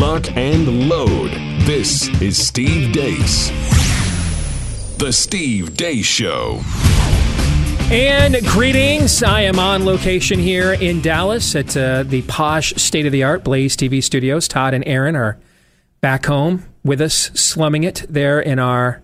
lock, and load. This is Steve Deace. The Steve Deace Show. And greetings. I am on location here in Dallas at uh, the posh, state of the art Blaze TV studios. Todd and Aaron are back home with us, slumming it there in our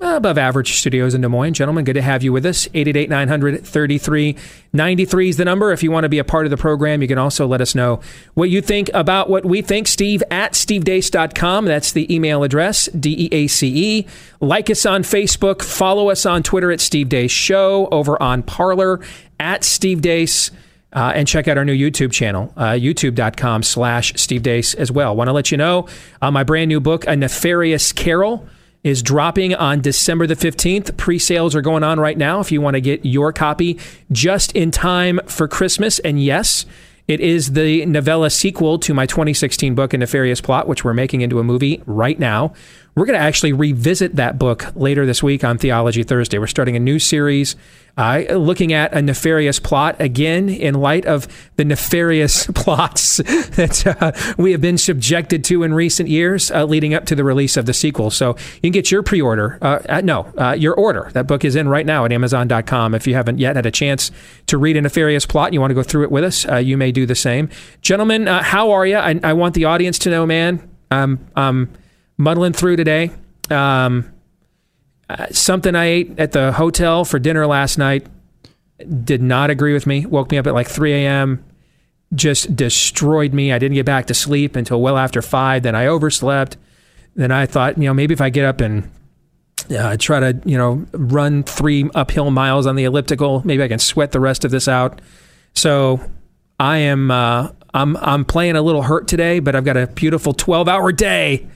above average studios in Des Moines. Gentlemen, good to have you with us. 888 900 3393 is the number. If you want to be a part of the program, you can also let us know what you think about what we think. Steve at stevedeace.com. That's the email address, D E A C E. Like us on Facebook. Follow us on Twitter at Steve Deace Show. Over on Parler at Steve Deace. Uh, and check out our new YouTube channel, uh, youtube.com slash Steve Deace as well. Want to let you know uh, my brand new book, A Nefarious Carol is dropping on December the 15th. Pre sales are going on right now if you want to get your copy just in time for Christmas. And yes, it is the novella sequel to my 2016 book, A Nefarious Plot, which we're making into a movie right now. We're going to actually revisit that book later this week on Theology Thursday. We're starting a new series uh, looking at a nefarious plot again in light of the nefarious plots that uh, we have been subjected to in recent years uh, leading up to the release of the sequel. So you can get your pre order. Uh, no, uh, your order. That book is in right now at Amazon.com. If you haven't yet had a chance to read a nefarious plot and you want to go through it with us, uh, you may do the same. Gentlemen, how are you? I, I, want the audience to know, man. Um, um, muddling through today. Um, uh, something I ate at the hotel for dinner last night did not agree with me. Woke me up at like 3 a.m. Just destroyed me. I didn't get back to sleep until well after five. Then I overslept. Then I thought, you know, maybe if I get up and uh, try to, you know, run three uphill miles on the elliptical, maybe I can sweat the rest of this out. So I am, uh, I'm, I'm playing a little hurt today, but I've got a beautiful 12 hour day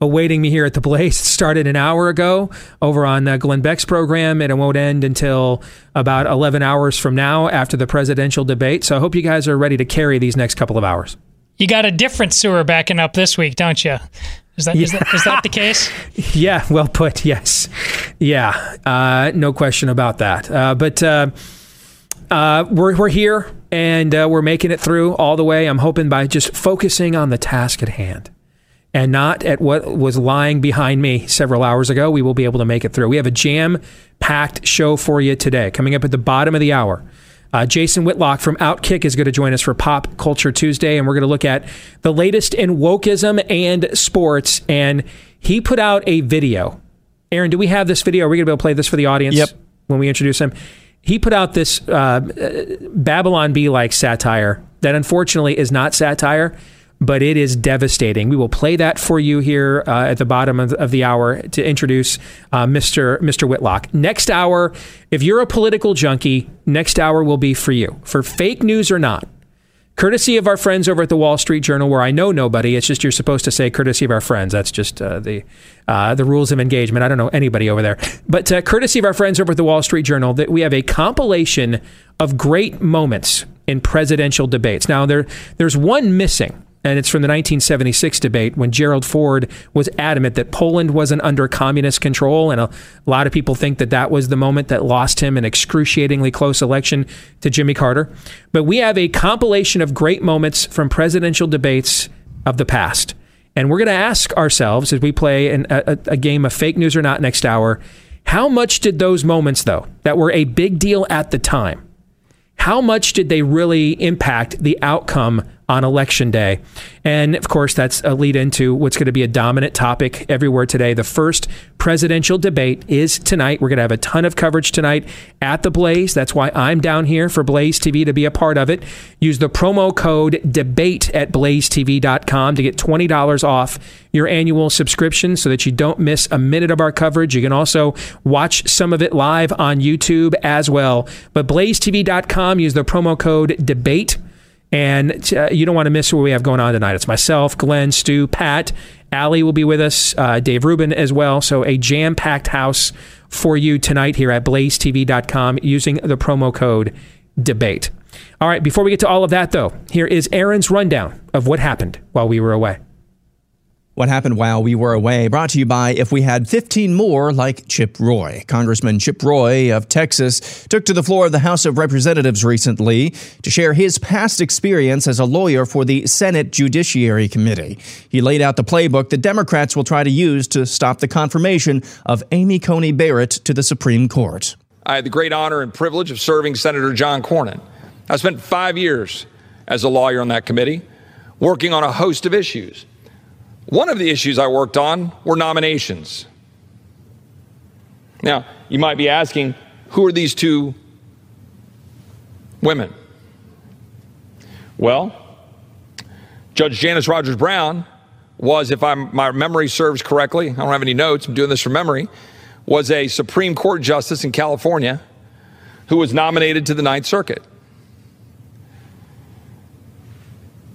awaiting me here at the Blaze. It started an hour ago over on uh, Glenn Beck's program, and it won't end until about 11 hours from now after the presidential debate. So I hope you guys are ready to carry these next couple of hours. You got a different sewer backing up this week, don't you? Is that, yeah. is that, is that the case? yeah, well put. Yes. Yeah, uh, no question about that. Uh, but uh, uh, we're, we're here and uh, we're making it through all the way. I'm hoping by just focusing on the task at hand and not at what was lying behind me several hours ago, we will be able to make it through. We have a jam packed show for you today. Coming up at the bottom of the hour, uh, Jason Whitlock from Outkick is going to join us for Pop Culture Tuesday, and we're going to look at the latest in wokeism and sports. And he put out a video. Aaron, do we have this video? Are we going to be able to play this for the audience yep. when we introduce him? He put out this uh, Babylon Bee like satire that unfortunately is not satire but it is devastating. We will play that for you here uh, at the bottom of, of, the hour to introduce uh, Mr. Mr. Whitlock. Next hour, if you're a political junkie, next hour will be for you. For fake news or not, courtesy of our friends over at the Wall Street Journal, where I know nobody. It's just you're supposed to say courtesy of our friends. That's just uh, the uh, the rules of engagement. I don't know anybody over there, but uh, courtesy of our friends over at the Wall Street Journal, that we have a compilation of great moments in presidential debates. Now there there's one missing and it's from the 1976 debate when Gerald Ford was adamant that Poland wasn't under communist control. And a lot of people think that that was the moment that lost him an excruciatingly close election to Jimmy Carter. But we have a compilation of great moments from presidential debates of the past. And we're going to ask ourselves as we play an, a, a game of fake news or not next hour how much did those moments, though, that were a big deal at the time, how much did they really impact the outcome on election day. And of course, that's a lead into what's going to be a dominant topic everywhere today. The first presidential debate is tonight. We're going to have a ton of coverage tonight at the Blaze. That's why I'm down here for Blaze TV to be a part of it. Use the promo code DEBATE at blazetv.com to get $20 off your annual subscription so that you don't miss a minute of our coverage. You can also watch some of it live on YouTube as well. But blazetv.com, use the promo code DEBATE and uh, you don't want to miss what we have going on tonight. It's myself, Glenn, Stu, Pat, Allie will be with us, uh, Dave Rubin as well. So a jam packed house for you tonight here at blazetv.com using the promo code DEBATE. All right, before we get to all of that, though, here is Aaron's rundown of what happened while we were away. What happened while we were away? Brought to you by If We Had 15 More Like Chip Roy. Congressman Chip Roy of Texas took to the floor of the House of Representatives recently to share his past experience as a lawyer for the Senate Judiciary Committee. He laid out the playbook the Democrats will try to use to stop the confirmation of Amy Coney Barrett to the Supreme Court. I had the great honor and privilege of serving Senator John Cornyn. I spent five years as a lawyer on that committee, working on a host of issues. One of the issues I worked on were nominations. Now, you might be asking, who are these two women? Well, Judge Janice Rogers Brown was, if I'm, my memory serves correctly, I don't have any notes, I'm doing this from memory, was a Supreme Court justice in California who was nominated to the Ninth Circuit.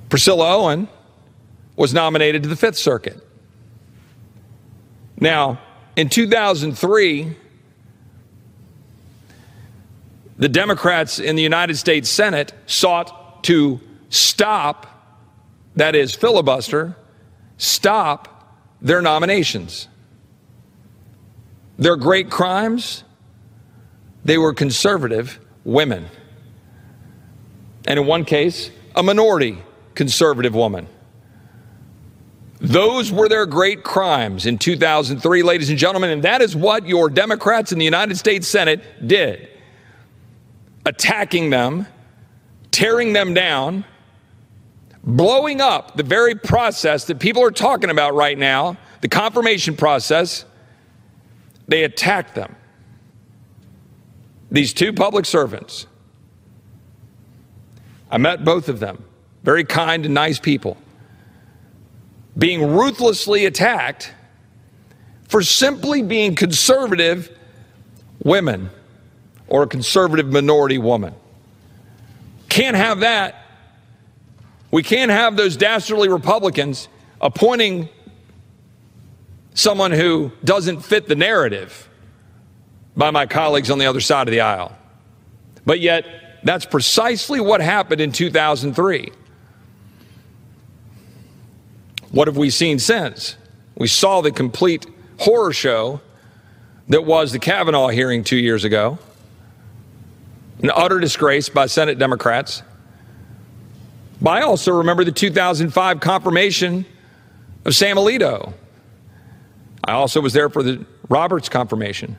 Priscilla Owen was nominated to the Fifth Circuit. Now, in 2003, the Democrats in the United States Senate sought to stop, that is, filibuster, stop their nominations. Their great crimes, they were conservative women. And in one case, a minority conservative woman. Those were their great crimes in 2003, ladies and gentlemen, and that is what your Democrats in the United States Senate did. Attacking them, tearing them down, blowing up the very process that people are talking about right now, the confirmation process. They attacked them. These two public servants. I met both of them, very kind and nice people being ruthlessly attacked for simply being conservative women or a conservative minority woman. Can't have that. We can't have those dastardly Republicans appointing someone who doesn't fit the narrative by my colleagues on the other side of the aisle. But yet, that's precisely what happened in 2003. What have we seen since? We saw the complete horror show that was the Kavanaugh hearing two years ago, an utter disgrace by Senate Democrats. But I also remember the 2005 confirmation of Sam Alito. I also was there for the Roberts confirmation.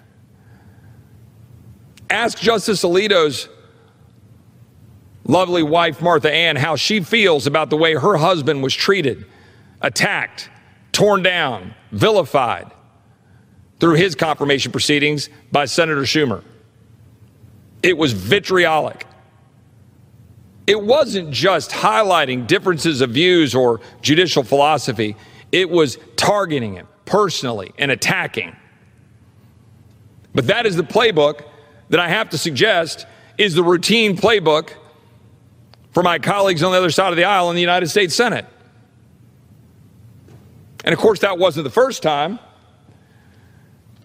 Ask Justice Alito's lovely wife, Martha Ann, how she feels about the way her husband was treated attacked, torn down, vilified through his confirmation proceedings by Senator Schumer. It was vitriolic. It wasn't just highlighting differences of views or judicial philosophy, it was targeting him personally and attacking. But that is the playbook that I have to suggest is the routine playbook for my colleagues on the other side of the aisle in the United States Senate. And of course, that wasn't the first time.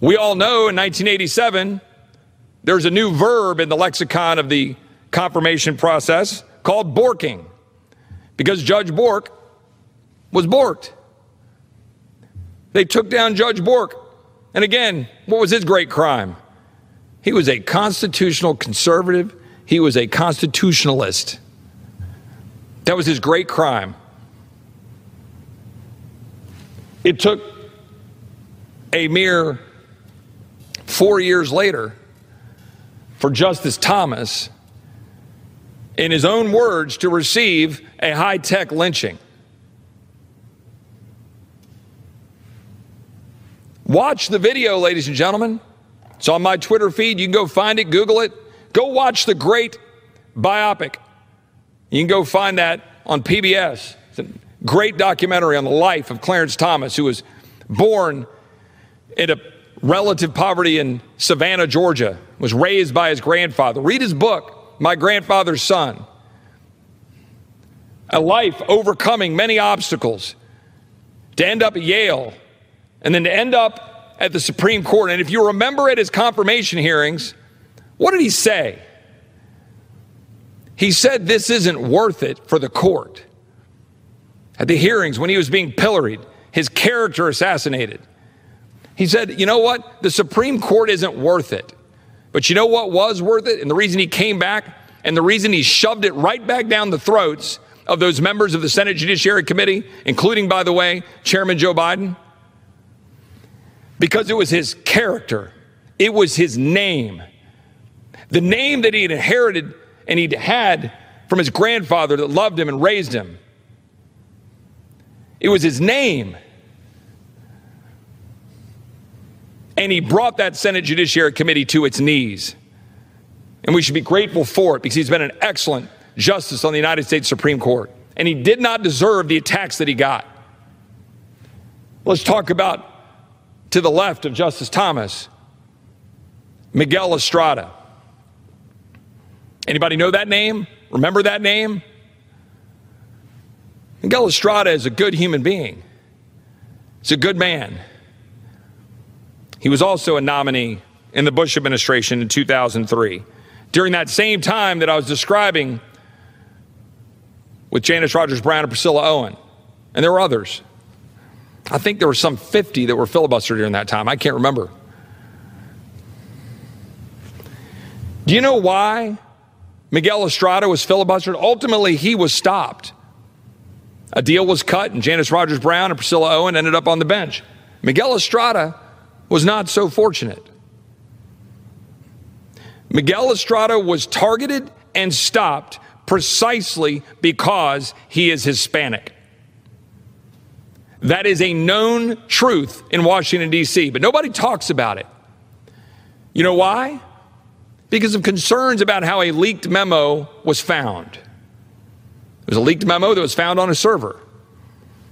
We all know in 1987, there's a new verb in the lexicon of the confirmation process called borking, because Judge Bork was borked. They took down Judge Bork. And again, what was his great crime? He was a constitutional conservative, he was a constitutionalist. That was his great crime. It took a mere four years later for Justice Thomas, in his own words, to receive a high tech lynching. Watch the video, ladies and gentlemen. It's on my Twitter feed. You can go find it, Google it. Go watch the great biopic. You can go find that on PBS. Great documentary on the life of Clarence Thomas, who was born in a relative poverty in Savannah, Georgia, was raised by his grandfather. Read his book, My Grandfather's Son. A life overcoming many obstacles to end up at Yale and then to end up at the Supreme Court. And if you remember at his confirmation hearings, what did he say? He said, This isn't worth it for the court at the hearings when he was being pilloried. His character assassinated. He said, You know what? The Supreme Court isn't worth it. But you know what was worth it? And the reason he came back and the reason he shoved it right back down the throats of those members of the Senate Judiciary Committee, including, by the way, Chairman Joe Biden? Because it was his character, it was his name. The name that he inherited and he'd had from his grandfather that loved him and raised him. It was his name. And he brought that Senate Judiciary Committee to its knees. And we should be grateful for it because he's been an excellent justice on the United States Supreme Court. And he did not deserve the attacks that he got. Let's talk about to the left of Justice Thomas, Miguel Estrada. Anybody know that name? Remember that name? Miguel Estrada is a good human being. He's a good man. He was also a nominee in the Bush administration in 2003. During that same time that I was describing with Janice Rogers Brown and Priscilla Owen, and there were others. I think there were some 50 that were filibustered during that time. I can't remember. Do you know why Miguel Estrada was filibustered? Ultimately, he was stopped. A deal was cut, and Janice Rogers Brown and Priscilla Owen ended up on the bench. Miguel Estrada was not so fortunate. Miguel Estrada was targeted and stopped precisely because he is Hispanic. That is a known truth in Washington, D.C., but nobody talks about it. You know why? Because of concerns about how a leaked memo was found. It was a leaked memo that was found on a server.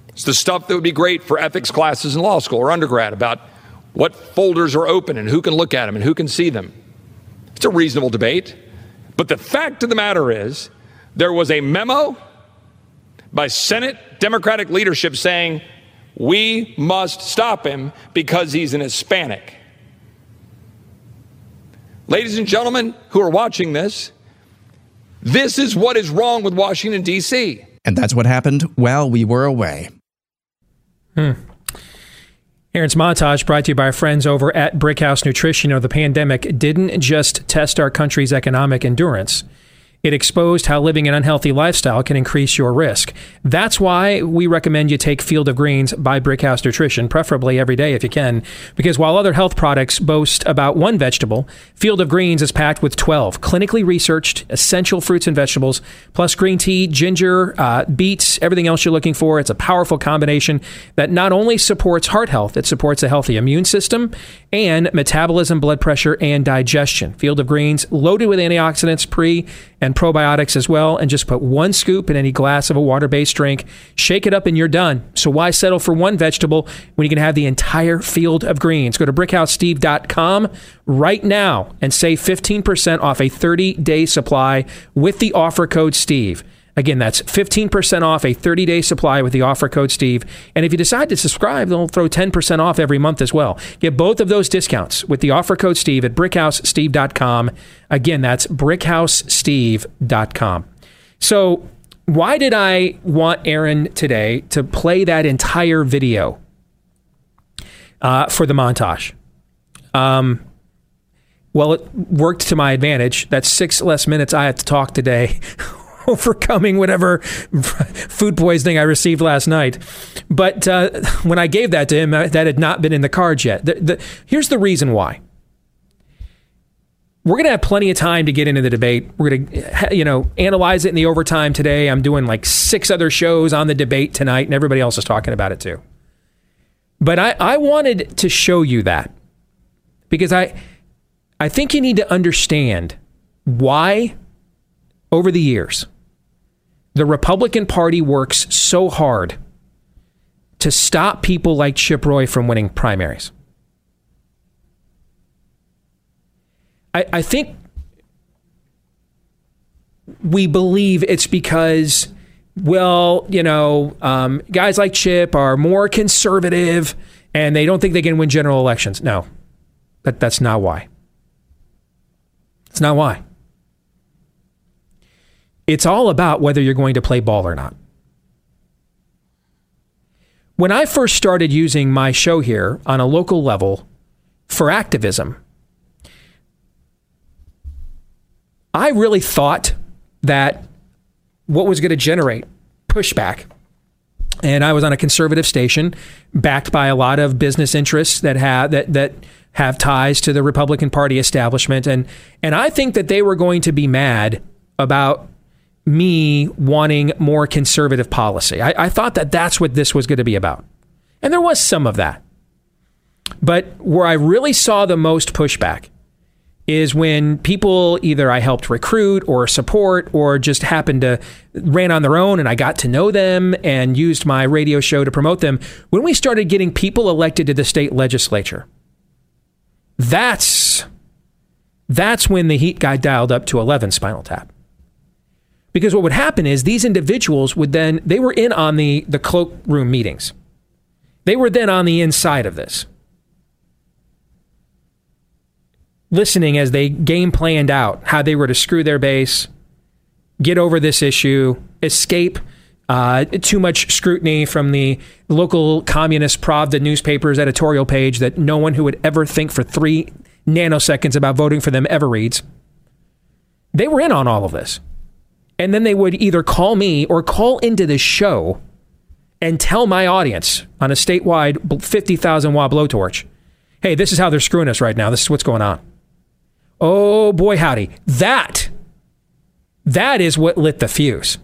It's the stuff that would be great for ethics classes in law school or undergrad about what folders are open and who can look at them and who can see them. It's a reasonable debate. But the fact of the matter is, there was a memo by Senate Democratic leadership saying, we must stop him because he's an Hispanic. Ladies and gentlemen who are watching this, this is what is wrong with Washington, D.C. And that's what happened while we were away. Hmm. Aaron's montage brought to you by our friends over at Brickhouse Nutrition. You know, the pandemic didn't just test our country's economic endurance. It exposed how living an unhealthy lifestyle can increase your risk. That's why we recommend you take Field of Greens by Brickhouse Nutrition, preferably every day if you can, because while other health products boast about one vegetable, Field of Greens is packed with 12 clinically researched essential fruits and vegetables, plus green tea, ginger, uh, beets, everything else you're looking for. It's a powerful combination that not only supports heart health, it supports a healthy immune system and metabolism, blood pressure, and digestion. Field of Greens loaded with antioxidants, pre and probiotics as well, and just put one scoop in any glass of a water based drink. Shake it up, and you're done. So, why settle for one vegetable when you can have the entire field of greens? Go to brickhousesteve.com right now and save 15% off a 30 day supply with the offer code STEVE. Again, that's 15% off a 30 day supply with the offer code Steve. And if you decide to subscribe, they'll throw 10% off every month as well. Get both of those discounts with the offer code Steve at brickhousesteve.com. Again, that's brickhousesteve.com. So, why did I want Aaron today to play that entire video uh, for the montage? Um, well, it worked to my advantage. That's six less minutes I had to talk today overcoming whatever food poisoning I received last night. But uh, when I gave that to him, uh, that had not been in the cards yet. The, the, here's the reason why. We're going to have plenty of time to get into the debate. We're going to, you know, analyze it in the overtime today. I'm doing like six other shows on the debate tonight, and everybody else is talking about it too. But I, I wanted to show you that because I, I think you need to understand why, over the years, the Republican Party works so hard to stop people like Chip Roy from winning primaries. I, I think we believe it's because, well, you know, um, guys like Chip are more conservative and they don't think they can win general elections. No, that, that's not why. It's not why. It's all about whether you're going to play ball or not. When I first started using my show here on a local level for activism, I really thought that what was going to generate pushback and I was on a conservative station backed by a lot of business interests that have that that have ties to the Republican Party establishment and and I think that they were going to be mad about me wanting more conservative policy. I, I thought that that's what this was going to be about. And there was some of that. But where I really saw the most pushback is when people either I helped recruit or support or just happened to ran on their own and I got to know them and used my radio show to promote them. When we started getting people elected to the state legislature, that's that's when the heat got dialed up to 11 spinal tap. Because what would happen is these individuals would then they were in on the the cloakroom meetings. They were then on the inside of this. listening as they game planned out how they were to screw their base, get over this issue, escape uh, too much scrutiny from the local communist Pravda newspaper's editorial page that no one who would ever think for three nanoseconds about voting for them ever reads. They were in on all of this. And then they would either call me or call into the show and tell my audience on a statewide 50,000 watt blowtorch hey, this is how they're screwing us right now. This is what's going on. Oh boy, howdy. That, that is what lit the fuse.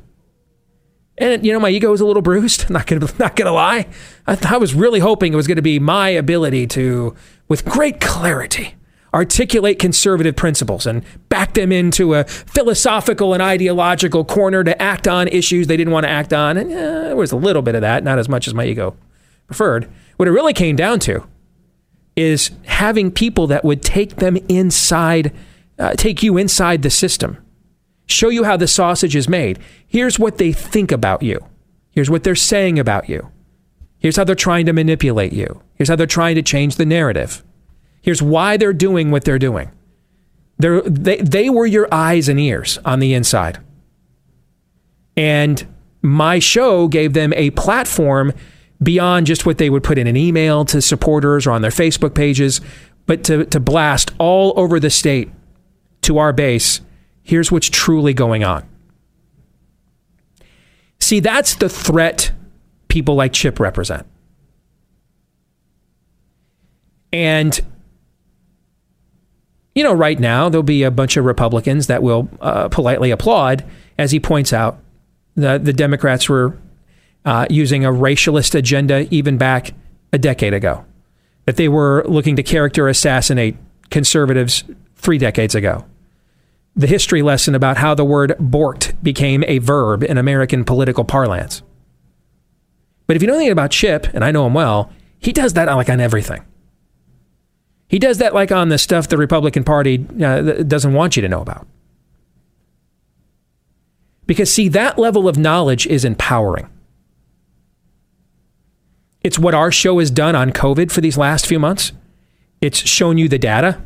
And you know, my ego was a little bruised. Not gonna, not gonna lie. I, I was really hoping it was to be my ability to, with great clarity, articulate conservative principles and back them into a philosophical and ideological corner to act on issues they didn't want to act on. And there was a little bit of that, not as much as my ego preferred. What it really came down to is having people that would take them inside, uh, take you inside the system, show you how the sausage is made. Here's what they think about you. Here's what they're saying about you. Here's how they're trying to manipulate you. Here's how they're trying to change the narrative. Here's why they're doing what they're doing. They're, they, they were your eyes and ears on the inside. And my show gave them a platform beyond just what they would put in an email to supporters or on their Facebook pages, but to, to blast all over the state to our base here's what's truly going on. See, that's the threat people like Chip represent. And, you know, right now, there'll be a bunch of Republicans that will uh, politely applaud as he points out that the Democrats were uh, using a racialist agenda even back a decade ago, that they were looking to character assassinate conservatives three decades ago. The history lesson about how the word borked became a verb in American political parlance. But if you know anything about Chip, and I know him well, he does that like on everything. He does that like on the stuff the Republican Party uh, doesn't want you to know about. Because, see, that level of knowledge is empowering. It's what our show has done on COVID for these last few months. It's shown you the data,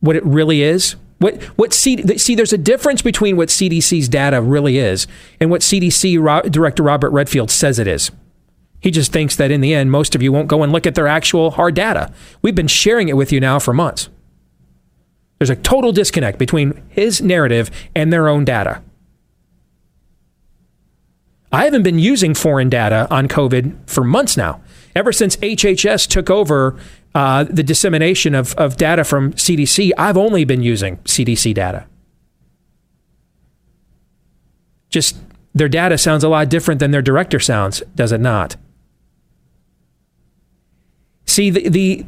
what it really is. What what C, see? There's a difference between what CDC's data really is and what CDC Director Robert Redfield says it is. He just thinks that in the end, most of you won't go and look at their actual hard data. We've been sharing it with you now for months. There's a total disconnect between his narrative and their own data. I haven't been using foreign data on COVID for months now. Ever since HHS took over uh, the dissemination of, of data from CDC, I've only been using CDC data. Just their data sounds a lot different than their director sounds, does it not? See, the, the,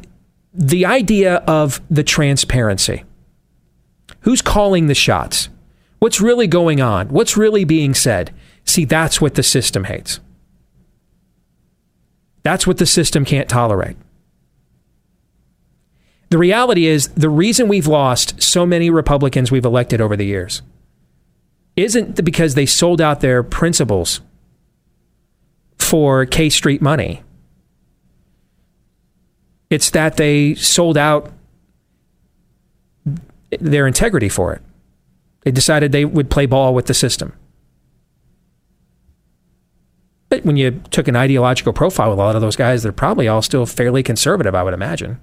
the idea of the transparency who's calling the shots? What's really going on? What's really being said? See, that's what the system hates. That's what the system can't tolerate. The reality is, the reason we've lost so many Republicans we've elected over the years isn't because they sold out their principles for K Street money. It's that they sold out their integrity for it. They decided they would play ball with the system. But when you took an ideological profile with a lot of those guys, they're probably all still fairly conservative, I would imagine.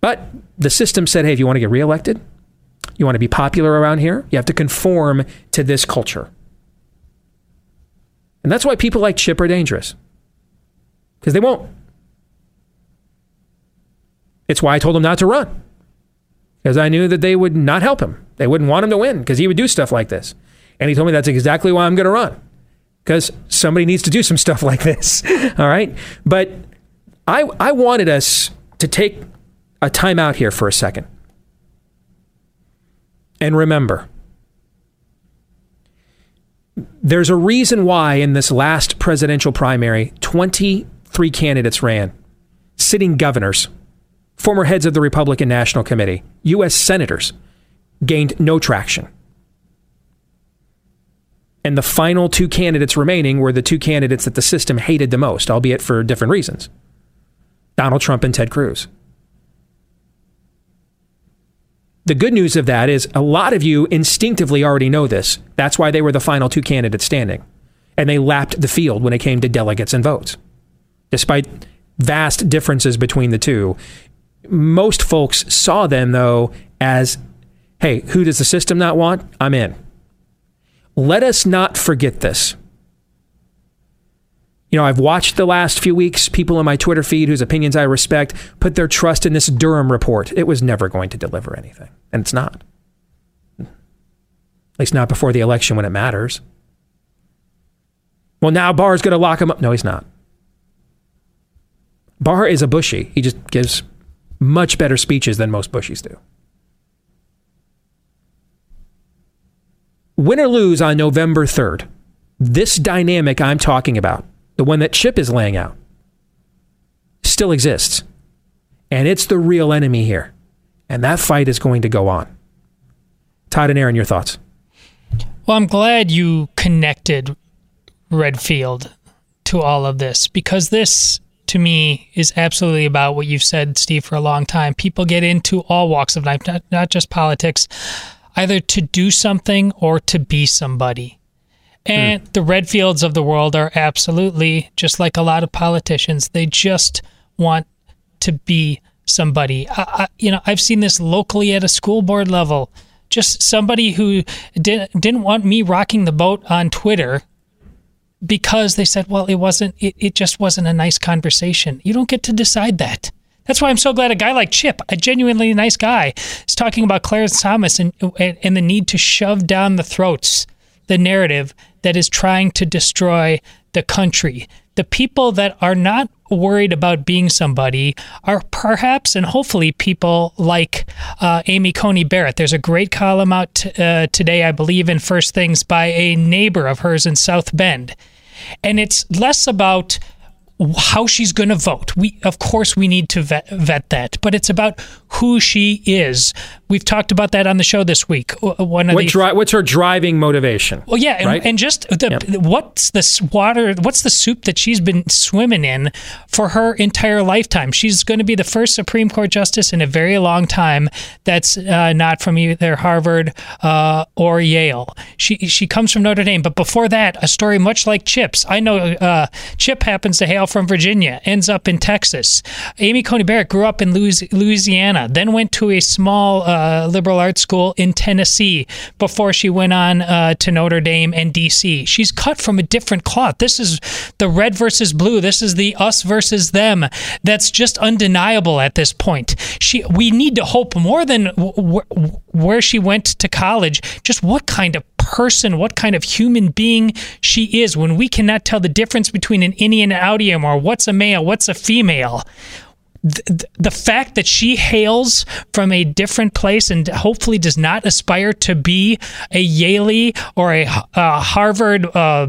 But the system said, hey, if you want to get reelected, you want to be popular around here, you have to conform to this culture. And that's why people like Chip are dangerous. Because they won't. It's why I told him not to run. Because I knew that they would not help him. They wouldn't want him to win because he would do stuff like this. And he told me that's exactly why I'm going to run. Because somebody needs to do some stuff like this. All right. But I, I wanted us to take a time out here for a second. And remember, there's a reason why in this last presidential primary, 23 candidates ran, sitting governors, former heads of the Republican National Committee, U.S. senators gained no traction. And the final two candidates remaining were the two candidates that the system hated the most, albeit for different reasons Donald Trump and Ted Cruz. The good news of that is a lot of you instinctively already know this. That's why they were the final two candidates standing. And they lapped the field when it came to delegates and votes. Despite vast differences between the two, most folks saw them, though, as hey, who does the system not want? I'm in. Let us not forget this. You know, I've watched the last few weeks people in my Twitter feed whose opinions I respect put their trust in this Durham report. It was never going to deliver anything, and it's not. At least not before the election when it matters. Well, now Barr's going to lock him up. No, he's not. Barr is a Bushy. He just gives much better speeches than most Bushies do. Win or lose on November 3rd, this dynamic I'm talking about, the one that Chip is laying out, still exists. And it's the real enemy here. And that fight is going to go on. Todd and Aaron, your thoughts? Well, I'm glad you connected Redfield to all of this because this, to me, is absolutely about what you've said, Steve, for a long time. People get into all walks of life, not, not just politics either to do something or to be somebody. And mm. the Redfields of the world are absolutely just like a lot of politicians. They just want to be somebody. I, I, you know, I've seen this locally at a school board level. Just somebody who didn't didn't want me rocking the boat on Twitter because they said, "Well, it wasn't. It, it just wasn't a nice conversation." You don't get to decide that. That's why I'm so glad a guy like Chip, a genuinely nice guy, is talking about Clarence Thomas and, and the need to shove down the throats the narrative that is trying to destroy the country. The people that are not worried about being somebody are perhaps and hopefully people like uh, Amy Coney Barrett. There's a great column out t- uh, today, I believe, in First Things by a neighbor of hers in South Bend. And it's less about how she's going to vote. We, of course, we need to vet, vet, that, but it's about who she is. We've talked about that on the show this week. One of what the, dri- what's her driving motivation? Well, yeah, and, right? and just the yep. what's the water? What's the soup that she's been swimming in for her entire lifetime? She's going to be the first Supreme Court justice in a very long time. That's uh, not from either Harvard uh, or Yale. She she comes from Notre Dame, but before that, a story much like Chip's. I know uh, Chip happens to hail from Virginia, ends up in Texas. Amy Coney Barrett grew up in Louisiana, then went to a small uh, liberal arts school in Tennessee before she went on uh, to Notre Dame and DC. She's cut from a different cloth. This is the red versus blue. This is the us versus them. That's just undeniable at this point. She, we need to hope more than where she went to college, just what kind of person, what kind of human being she is when we cannot tell the difference between an innie and an outie or what's a male, what's a female the, fact that she hails from a different place and hopefully does not aspire to be a Yale or a, a Harvard uh,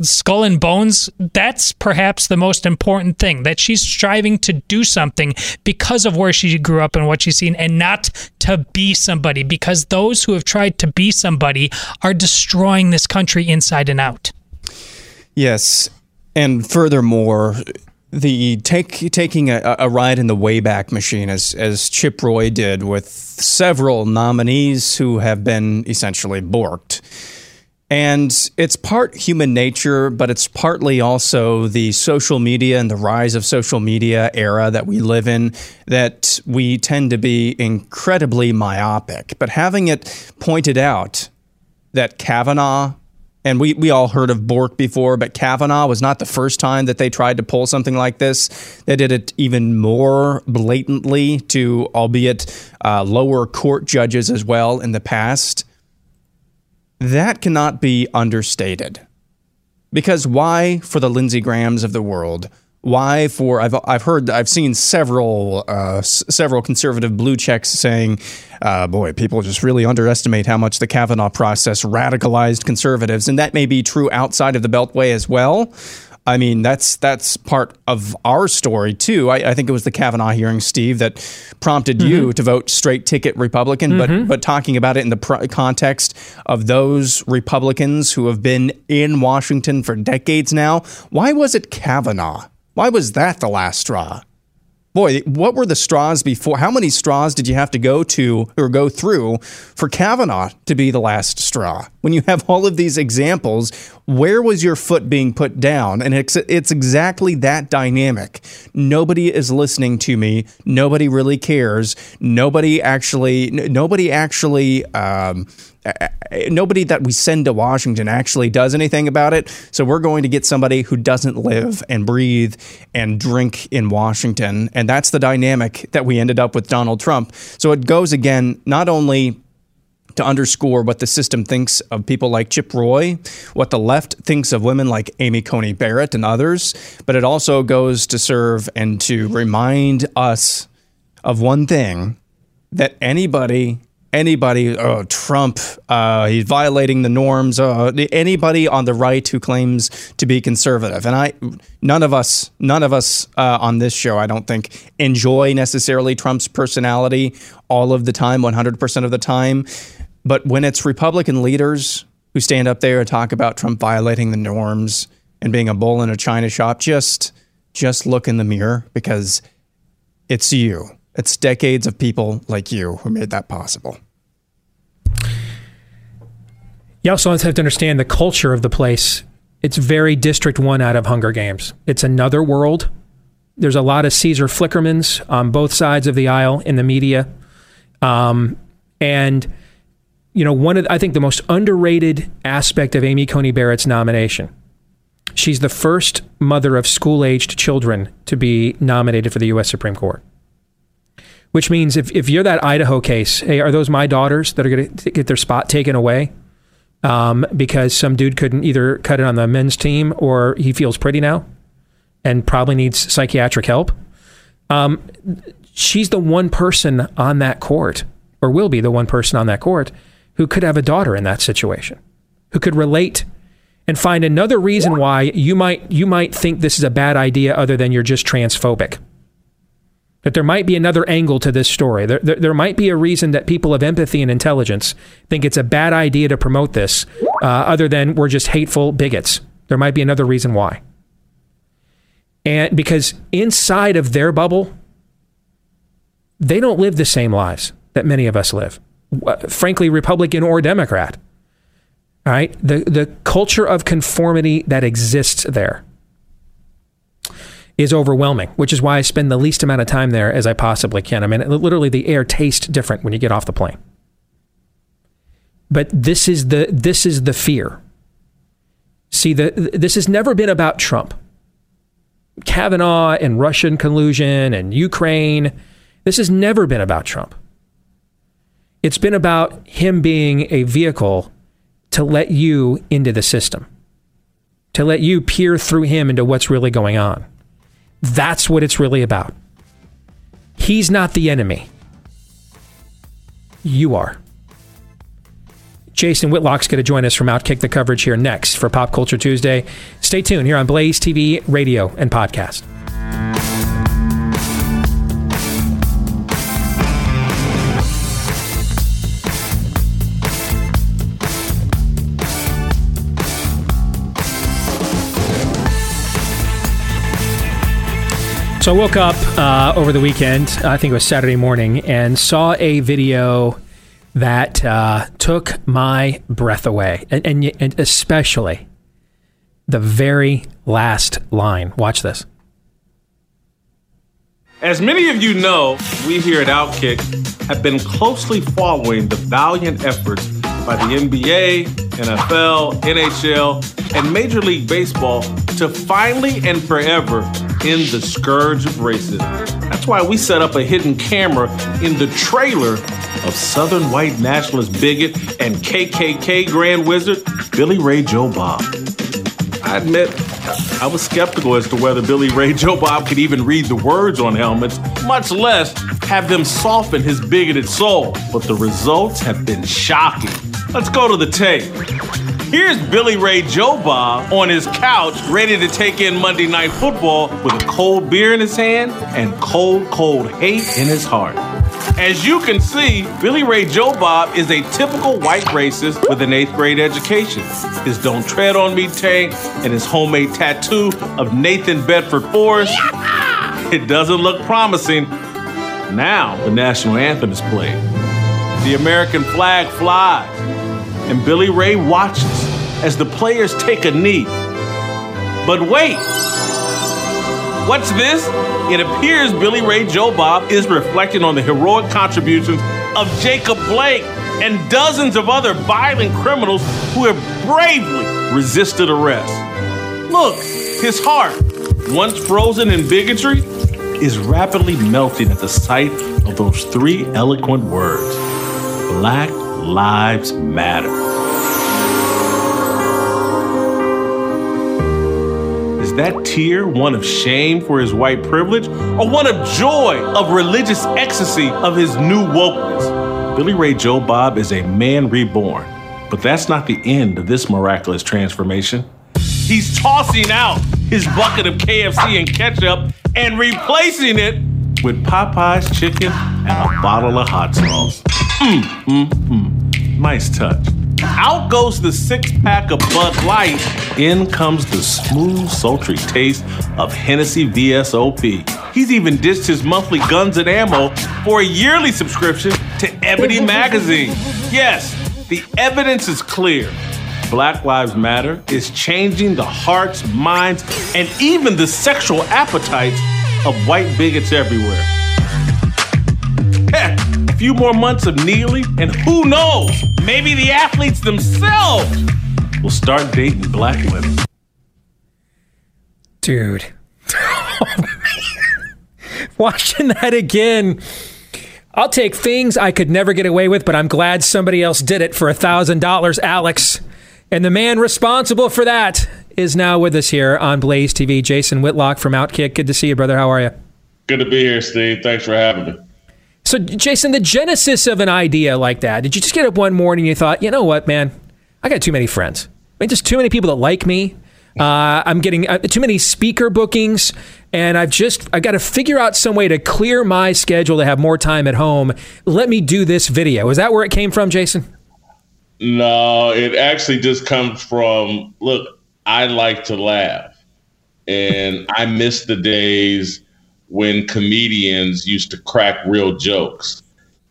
skull and bones, that's perhaps the most important thing. That she's striving to do something because of where she grew up and what she's seen, and not to be somebody. Because those who have tried to be somebody are destroying this country inside and out. Yes. And furthermore, the take taking a, a, ride in the Wayback Machine, as as Chip Roy did with several nominees who have been essentially borked. And it's part human nature, but it's partly also the social media and the rise of social media era that we live in that we tend to be incredibly myopic. But having it pointed out that Kavanaugh, and we, we all heard of Bork before, but Kavanaugh was not the first time that they tried to pull something like this. They did it even more blatantly to, albeit uh, lower court judges as well in the past that cannot be understated. Because why, for the Lindsey Grahams of the world, why for I've I've heard I've seen several uh, s- several conservative blue checks saying, uh, boy, people just really underestimate how much the Kavanaugh process radicalized conservatives, and that may be true outside of the Beltway as well. I mean, that's that's part of our story too. I, I think it was the Kavanaugh hearing, Steve, that prompted mm-hmm. you to vote straight ticket Republican. Mm-hmm. But but talking about it in the pr- context of those Republicans who have been in Washington for decades now, why was it Kavanaugh? Why was that the last straw? boy, what were the straws before? How many straws did you have to go to or go through for Kavanaugh to be the last straw? When you have all of these examples, where was your foot being put down? And it's, it's exactly that dynamic. Nobody is listening to me. Nobody really cares. Nobody actually, nobody actually, um, Eh, nobody that we send to Washington actually does anything about it. So we're going to get somebody who doesn't live and breathe and drink in Washington. And that's the dynamic that we ended up with Donald Trump. So it goes again, not only to underscore what the system thinks of people like Chip Roy, what the left thinks of women like Amy Coney Barrett and others, but it also goes to serve and to remind us of one thing that anybody anybody, oh, Trump, uh, he's violating the norms. Uh, anybody on the right who claims to be conservative, and I, none of us, none of us uh, on this show, I don't think, enjoy necessarily Trump's personality all of the time, one hundred percent of the time. But when it's Republican leaders who stand up there and talk about Trump violating the norms and being a bull in a china shop, just, just look in the mirror because it's you. It's decades of people like you who made that possible. You also have to understand the culture of the place. It's very District 1 out of Hunger Games. It's another world. There's a lot of Caesar Flickermans on both sides of the aisle in the media. Um, and, you know, one of, I think the most underrated aspect of Amy Coney Barrett's nomination she's the first mother of school aged children to be nominated for the U.S. Supreme Court which means if, if you're that Idaho case, hey, are those my daughters that are going to get their spot taken away? Um, because some dude couldn't either cut it on the men's team or he feels pretty now and probably needs psychiatric help? Um, she's the one person on that court, or will be the one person on that court, who could have a daughter in that situation, who could relate and find another reason why you might you might think this is a bad idea other than you're just transphobic that there might be another angle to this story. There, there, there, might be a reason that people of empathy and intelligence think it's a bad idea to promote this, uh, other than we're just hateful bigots. There might be another reason why. And because inside of their bubble, they don't live the same lives that many of us live. Frankly, Republican or Democrat. All right? The, the culture of conformity that exists there is overwhelming, which is why I spend the least amount of time there as I possibly can. I mean, literally, the air tastes different when you get off the plane. But this is the this is the fear. See, the, this has never been about Trump. Kavanaugh and Russian collusion and Ukraine. This has never been about Trump. It's been about him being a vehicle to let you into the system, to let you peer through him into what's really going on. That's what it's really about. He's not the enemy. You are. Jason Whitlock's going to join us from Outkick the coverage here next for Pop Culture Tuesday. Stay tuned here on Blaze TV, radio, and podcast. So I woke up uh, over the weekend, I think it was Saturday morning, and saw a video that uh, took my breath away, and, and, and especially the very last line. Watch this. As many of you know, we here at Outkick have been closely following the valiant efforts by the NBA, NFL, NHL, and Major League Baseball to finally and forever end the scourge of racism. That's why we set up a hidden camera in the trailer of Southern white nationalist bigot and KKK grand wizard Billy Ray Joe Bob. I admit, I was skeptical as to whether Billy Ray Joe Bob could even read the words on helmets, much less have them soften his bigoted soul. But the results have been shocking. Let's go to the tape. Here's Billy Ray Joe Bob on his couch, ready to take in Monday Night Football with a cold beer in his hand and cold, cold hate in his heart. As you can see, Billy Ray Joe Bob is a typical white racist with an eighth grade education. His Don't Tread on Me tank and his homemade tattoo of Nathan Bedford Forrest. It doesn't look promising. Now the national anthem is played. The American flag flies, and Billy Ray watches as the players take a knee. But wait! What's this? It appears Billy Ray Joe Bob is reflecting on the heroic contributions of Jacob Blake and dozens of other violent criminals who have bravely resisted arrest. Look, his heart, once frozen in bigotry, is rapidly melting at the sight of those three eloquent words Black Lives Matter. That tear one of shame for his white privilege or one of joy of religious ecstasy of his new wokeness? Billy Ray Joe Bob is a man reborn, but that's not the end of this miraculous transformation. He's tossing out his bucket of KFC and ketchup and replacing it with Popeye's chicken and a bottle of hot sauce. Mmm, mmm, mmm. Nice touch. Out goes the six pack of Bud Light. In comes the smooth, sultry taste of Hennessy VSOP. He's even ditched his monthly guns and ammo for a yearly subscription to Ebony Magazine. Yes, the evidence is clear. Black Lives Matter is changing the hearts, minds, and even the sexual appetites of white bigots everywhere. Heck, a few more months of kneeling, and who knows, maybe the athletes themselves will start dating black women. Dude. Watching that again. I'll take things I could never get away with, but I'm glad somebody else did it for a $1,000, Alex. And the man responsible for that is now with us here on Blaze TV. Jason Whitlock from Outkick. Good to see you, brother. How are you? Good to be here, Steve. Thanks for having me. So, Jason, the genesis of an idea like that, did you just get up one morning and you thought, you know what, man? I got too many friends. I mean, just too many people that like me. Uh, I'm getting uh, too many speaker bookings, and I've just I got to figure out some way to clear my schedule to have more time at home. Let me do this video. Is that where it came from, Jason? No, it actually just comes from look. I like to laugh, and I miss the days when comedians used to crack real jokes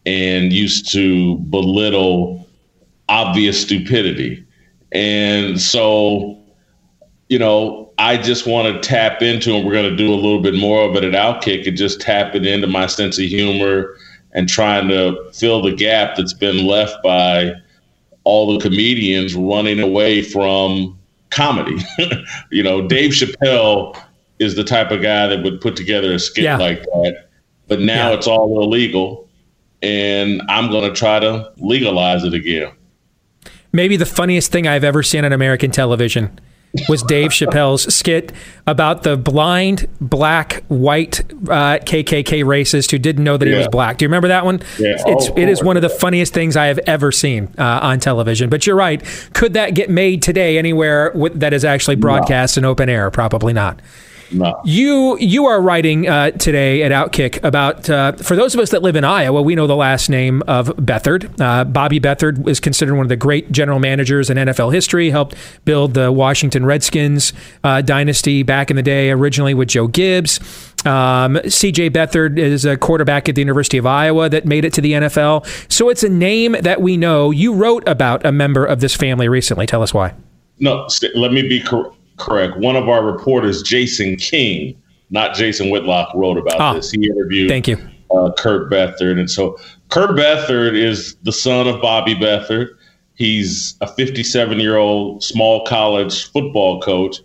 and used to belittle obvious stupidity. And so, you know, I just want to tap into, and we're going to do a little bit more of it at Outkick, and just tap it into my sense of humor and trying to fill the gap that's been left by all the comedians running away from comedy. you know, Dave Chappelle is the type of guy that would put together a skit yeah. like that. But now yeah. it's all illegal, and I'm going to try to legalize it again. Maybe the funniest thing I've ever seen on American television was Dave Chappelle's skit about the blind black white uh, KKK racist who didn't know that yeah. he was black. Do you remember that one? Yeah. It's, oh, it is one of the funniest things I have ever seen uh, on television. But you're right. Could that get made today anywhere with, that is actually broadcast no. in open air? Probably not. No. You you are writing uh, today at Outkick about uh, for those of us that live in Iowa, we know the last name of Beathard. Uh, Bobby Beathard is considered one of the great general managers in NFL history. Helped build the Washington Redskins uh, dynasty back in the day, originally with Joe Gibbs. Um, C.J. Beathard is a quarterback at the University of Iowa that made it to the NFL. So it's a name that we know. You wrote about a member of this family recently. Tell us why. No, let me be correct correct. One of our reporters, Jason King, not Jason Whitlock, wrote about ah, this. He interviewed thank you. Uh, Kurt Beathard. And so Kurt Beathard is the son of Bobby Beathard. He's a 57 year old small college football coach.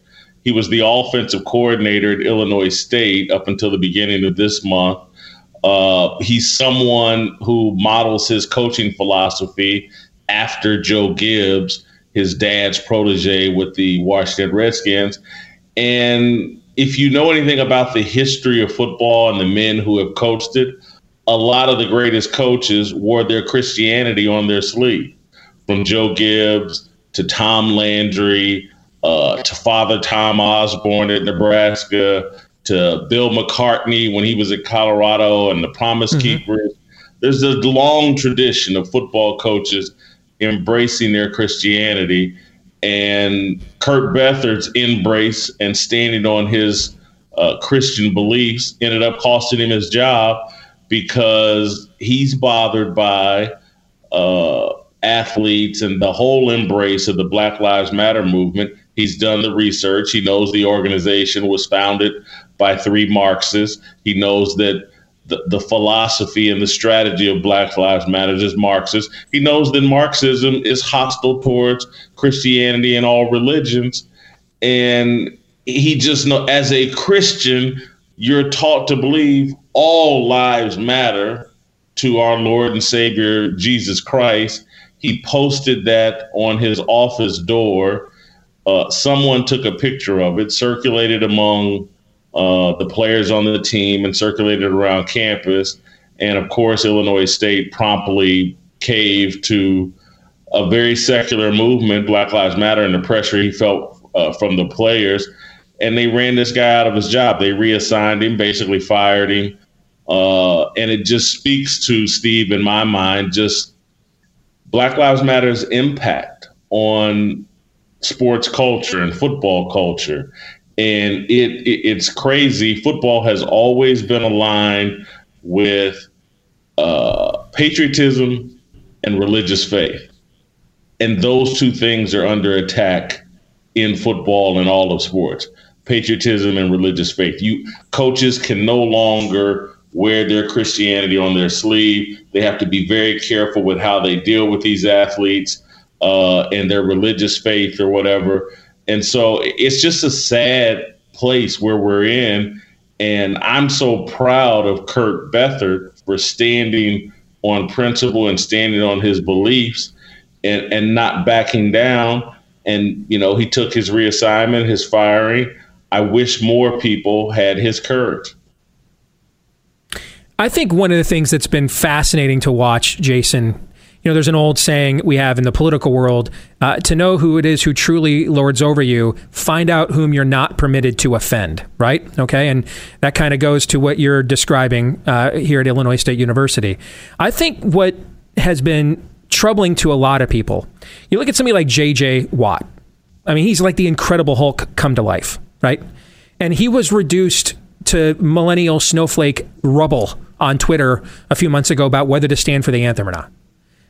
He was the offensive coordinator at Illinois State up until the beginning of this month. Uh, he's someone who models his coaching philosophy after Joe Gibbs his dad's protege with the Washington Redskins. And if you know anything about the history of football and the men who have coached it, a lot of the greatest coaches wore their Christianity on their sleeve, from Joe Gibbs to Tom Landry uh, to Father Tom Osborne at Nebraska to Bill McCartney when he was at Colorado and the Promise mm-hmm. Keepers. There's a long tradition of football coaches embracing their Christianity. And Kurt Beathard's embrace and standing on his uh, Christian beliefs ended up costing him his job because he's bothered by uh, athletes and the whole embrace of the Black Lives Matter movement. He's done the research. He knows the organization was founded by three Marxists. He knows that the, the philosophy and the strategy of Black Lives Matter is Marxist. He knows that Marxism is hostile towards Christianity and all religions. And he just know as a Christian, you're taught to believe all lives matter to our Lord and Savior Jesus Christ. He posted that on his office door. Uh, someone took a picture of it, circulated among uh, the players on the team and circulated around campus. And of course, Illinois State promptly caved to a very secular movement, Black Lives Matter, and the pressure he felt uh, from the players. And they ran this guy out of his job. They reassigned him, basically fired him. Uh, and it just speaks to Steve, in my mind, just Black Lives Matter's impact on sports culture and football culture and it, it, it's crazy. Football has always been aligned with uh, patriotism and religious faith, and those two things are under attack in football and all of sports. Patriotism and religious faith. You coaches can no longer wear their Christianity on their sleeve. They have to be very careful with how they deal with these athletes uh, and their religious faith or whatever and so it's just a sad place where we're in. And I'm so proud of Kurt Beathard for standing on principle and standing on his beliefs and, and not backing down. And, you know, he took his reassignment, his firing. I wish more people had his courage. I think one of the things that's been fascinating to watch, Jason, you know, there's an old saying we have in the political world uh, to know who it is who truly lords over you, find out whom you're not permitted to offend, right? Okay. And that kind of goes to what you're describing uh, here at Illinois State University. I think what has been troubling to a lot of people, you look at somebody like J.J. Watt. I mean, he's like the Incredible Hulk come to life, right? And he was reduced to millennial snowflake rubble on Twitter a few months ago about whether to stand for the anthem or not.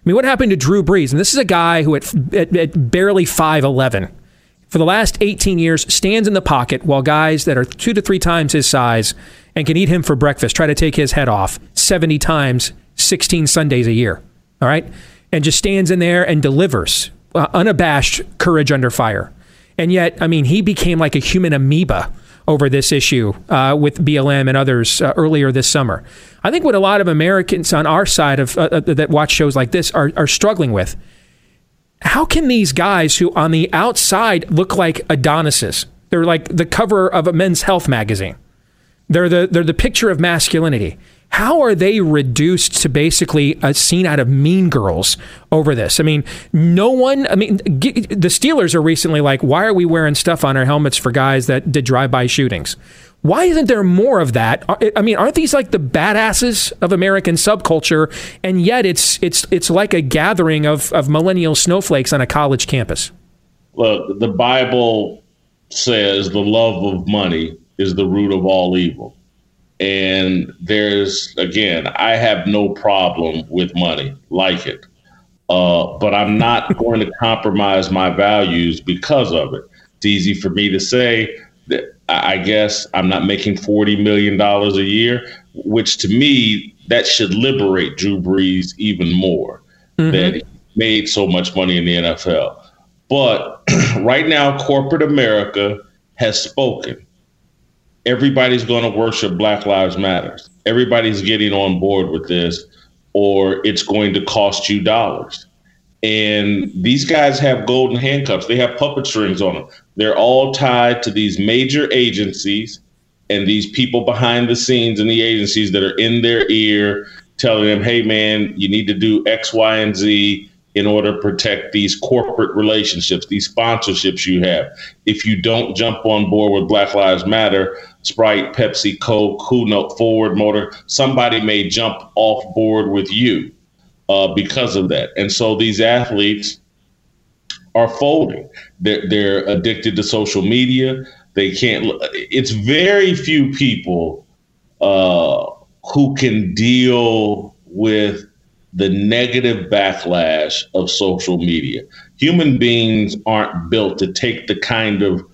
I mean, what happened to Drew Brees? And this is a guy who, at, at, at barely 5'11, for the last 18 years, stands in the pocket while guys that are two to three times his size and can eat him for breakfast try to take his head off 70 times, 16 Sundays a year. All right? And just stands in there and delivers uh, unabashed courage under fire. And yet, I mean, he became like a human amoeba over this issue uh, with BLM and others uh, earlier this summer. I think what a lot of Americans on our side of uh, uh, that watch shows like this are, are struggling with. How can these guys who on the outside look like Adonises? They're like the cover of a men's health magazine. They're the they're the picture of masculinity. How are they reduced to basically a scene out of Mean Girls over this? I mean, no one, I mean, the Steelers are recently like, why are we wearing stuff on our helmets for guys that did drive by shootings? Why isn't there more of that? I mean, aren't these like the badasses of American subculture? And yet it's it's it's like a gathering of, of millennial snowflakes on a college campus. Look, the Bible says the love of money is the root of all evil. And there's, again, I have no problem with money, like it. Uh, but I'm not going to compromise my values because of it. It's easy for me to say that I guess I'm not making $40 million a year, which to me, that should liberate Drew Brees even more mm-hmm. that he made so much money in the NFL. But right now, corporate America has spoken everybody's going to worship Black Lives Matters. Everybody's getting on board with this, or it's going to cost you dollars. And these guys have golden handcuffs. They have puppet strings on them. They're all tied to these major agencies and these people behind the scenes in the agencies that are in their ear telling them, hey, man, you need to do X, Y, and Z in order to protect these corporate relationships, these sponsorships you have. If you don't jump on board with Black Lives Matter, Sprite, Pepsi, Coke, who know, Ford Motor, somebody may jump off board with you uh, because of that. And so these athletes are folding. They're, they're addicted to social media. They can't. It's very few people uh, who can deal with the negative backlash of social media. Human beings aren't built to take the kind of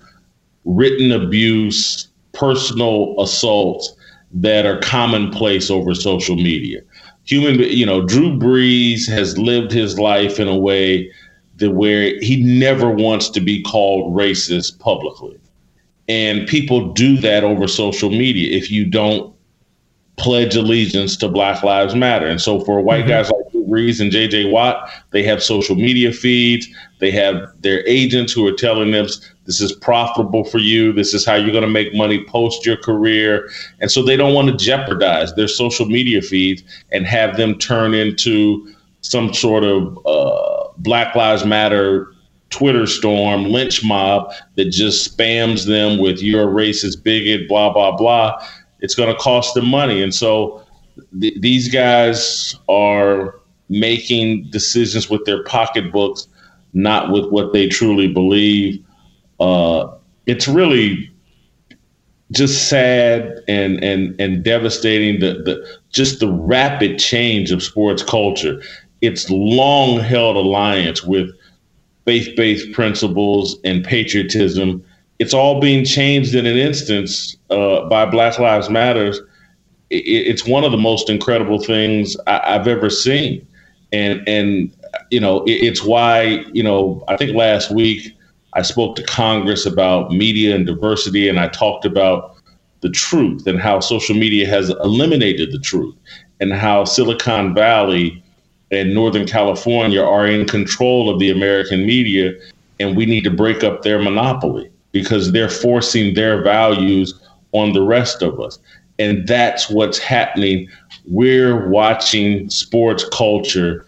written abuse, personal assaults that are commonplace over social media. Human, you know, Drew Brees has lived his life in a way that where he never wants to be called racist publicly. And people do that over social media. If you don't pledge allegiance to Black Lives Matter. And so for white mm-hmm. guys like Drew Brees and JJ Watt, they have social media feeds. They have their agents who are telling them this is profitable for you. This is how you're going to make money post your career. And so they don't want to jeopardize their social media feeds and have them turn into some sort of uh, Black Lives Matter Twitter storm, lynch mob that just spams them with you're a racist bigot, blah, blah, blah it's going to cost them money. And so th- these guys are making decisions with their pocketbooks, not with what they truly believe. Uh, it's really just sad and and and devastating the, the just the rapid change of sports culture. Its long held alliance with faith based principles and patriotism it's all being changed in an instance uh, by Black Lives Matters. It, it's one of the most incredible things I, have ever seen, and and you know it, it's why you know I think last week I spoke to Congress about media and diversity, and I talked about the truth and how social media has eliminated the truth, and how Silicon Valley and Northern California are in control of the American media, and we need to break up their monopoly because they're forcing their values on the rest of us. And that's what's happening. We're watching sports culture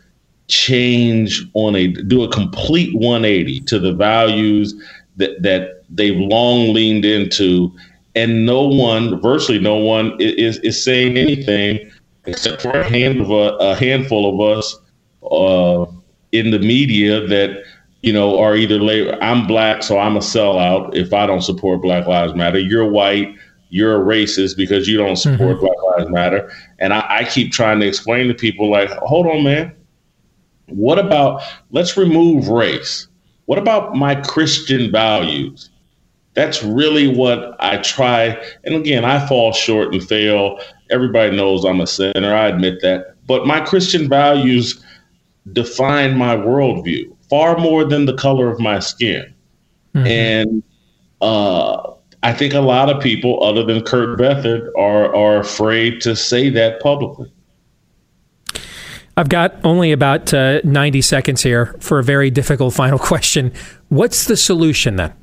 change on a do a complete 180 to the values that that they've long leaned into and no one virtually no one is is saying anything except for a hand of a, a handful of us uh, in the media that you know, are either labor. I'm black, so I'm a sellout if I don't support Black Lives Matter. You're white, you're a racist because you don't support mm-hmm. Black Lives Matter. And I, I keep trying to explain to people, like, hold on, man. What about let's remove race? What about my Christian values? That's really what I try. And again, I fall short and fail. Everybody knows I'm a sinner. I admit that. But my Christian values define my worldview far more than the color of my skin. Mm-hmm. And uh, I think a lot of people, other than Kurt Beathard, are are afraid to say that publicly. I've got only about uh, 90 seconds here for a very difficult final question. What's the solution then?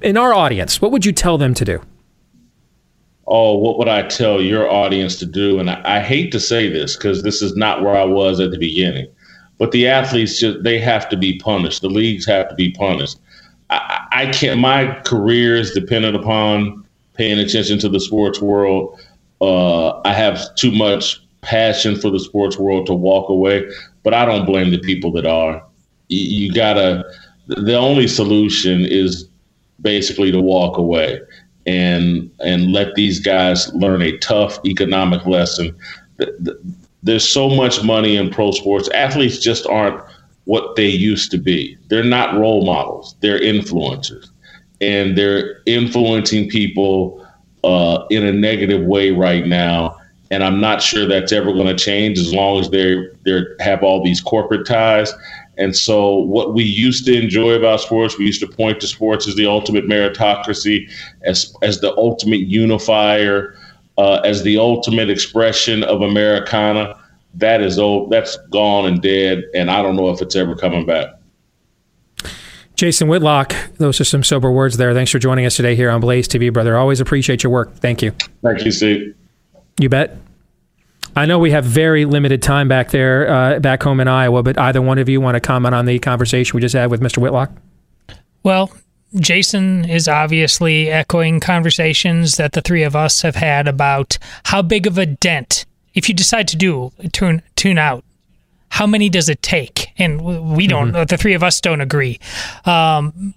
In our audience, what would you tell them to do? oh, what would I tell your audience to do? And I, I hate to say this because this is not where I was at the beginning, but the athletes just they have to be punished. The leagues have to be punished. I, I can't. My career is dependent upon paying attention to the sports world. Uh, I have too much passion for the sports world to walk away, but I don't blame the people that are. You, gotta. The only solution is basically to walk away and and let these guys learn a tough economic lesson. There's so much money in pro sports. Athletes just aren't what they used to be. They're not role models. They're influencers, and they're influencing people uh, in a negative way right now. And I'm not sure that's ever going to change as long as they they have all these corporate ties. And so, what we used to enjoy about sports, we used to point to sports as the ultimate meritocracy, as as the ultimate unifier, uh, as the ultimate expression of Americana. That is old. That's gone and dead, and I don't know if it's ever coming back. Jason Whitlock, those are some sober words there. Thanks for joining us today here on Blaze TV, brother. Always appreciate your work. Thank you. Thank you, Steve. You bet. I know we have very limited time back there, uh, back home in Iowa, but either one of you want to comment on the conversation we just had with Mr. Whitlock? Well, Jason is obviously echoing conversations that the three of us have had about how big of a dent, if you decide to do tune tune out, how many does it take? And we don't, mm-hmm. the three of us don't agree. Um,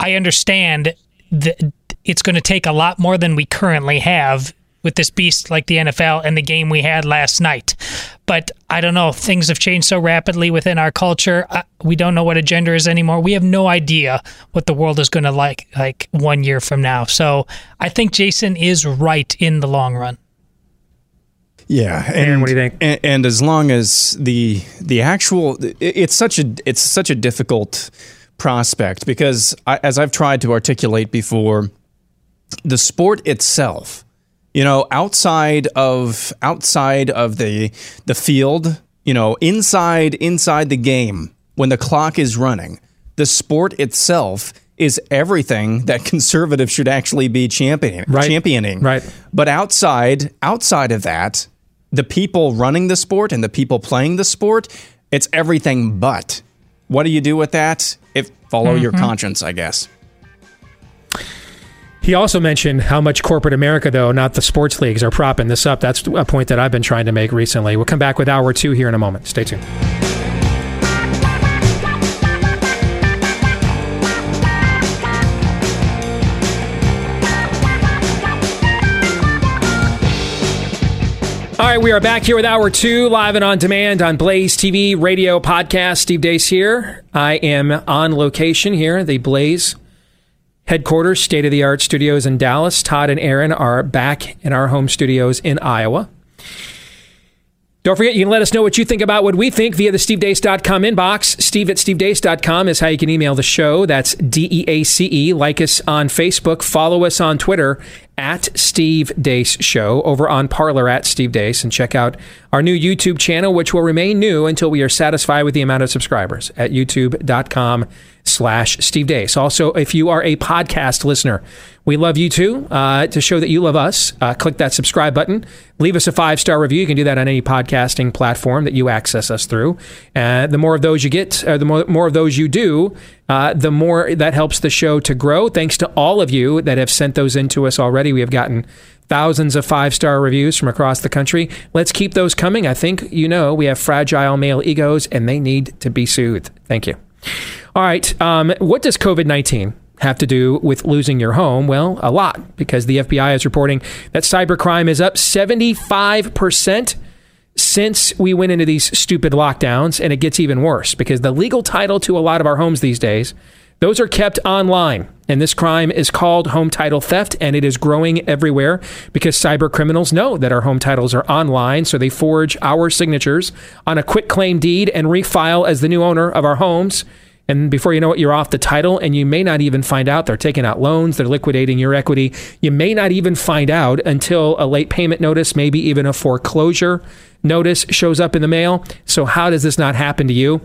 I understand that it's going to take a lot more than we currently have with this beast like the NFL and the game we had last night. But I don't know, things have changed so rapidly within our culture. we don't know what a gender is anymore. We have no idea what the world is going to like like 1 year from now. So, I think Jason is right in the long run. Yeah, and Aaron, what do you think? And, and as long as the the actual, it's such a it's such a difficult prospect because I, as I've tried to articulate before, the sport itself you know, outside of outside of the the field, you know, inside inside the game when the clock is running, the sport itself is everything that conservatives should actually be championing. Right. Championing. Right. But outside outside of that, the people running the sport and the people playing the sport, it's everything but. What do you do with that? If follow mm-hmm. your conscience, I guess. He also mentioned how much corporate America, though, not the sports leagues, are propping this up. That's a point that I've been trying to make recently. We'll come back with hour two here in a moment. Stay tuned. All right, we are back here with hour two, live and on demand on Blaze TV, radio, podcast. Steve Deace here. I am on location here, the Blaze headquarters, state of the art studios in Dallas. Todd and Aaron are back in our home studios in Iowa. Don't forget, you can let us know what you think about what we think via the stevedeace.com inbox. Steve at stevedeace.com is how you can email the show. That's D E A C E. Like us on Facebook. Follow us on Twitter at Steve Deace Show, over on Parler at Steve Deace and check out our new YouTube channel, which will remain new until we are satisfied with the amount of subscribers at youtube.com slash Steve Deace. Also, if you are a podcast listener, we love you too. Uh, to show that you love us, uh, click that subscribe button. Leave us a five star review. You can do that on any podcasting platform that you access us through. Uh, the more of those you get, uh, the more, more of those you do, uh, the more that helps the show to grow. Thanks to all of you that have sent those in to us already. We have gotten thousands of five star reviews from across the country. Let's keep those coming. I think you know we have fragile male egos and they need to be soothed. Thank you. All right. Um, what does COVID 19 have to do with losing your home? Well, a lot, because the FBI is reporting that cybercrime is up 75% since we went into these stupid lockdowns, and it gets even worse because the legal title to a lot of our homes these days, those are kept online. And this crime is called home title theft, and it is growing everywhere because cyber criminals know that our home titles are online, so they forge our signatures on a quit claim deed and refile as the new owner of our homes and before you know it, you're off the title, and you may not even find out they're taking out loans, they're liquidating your equity. You may not even find out until a late payment notice, maybe even a foreclosure notice shows up in the mail. So, how does this not happen to you?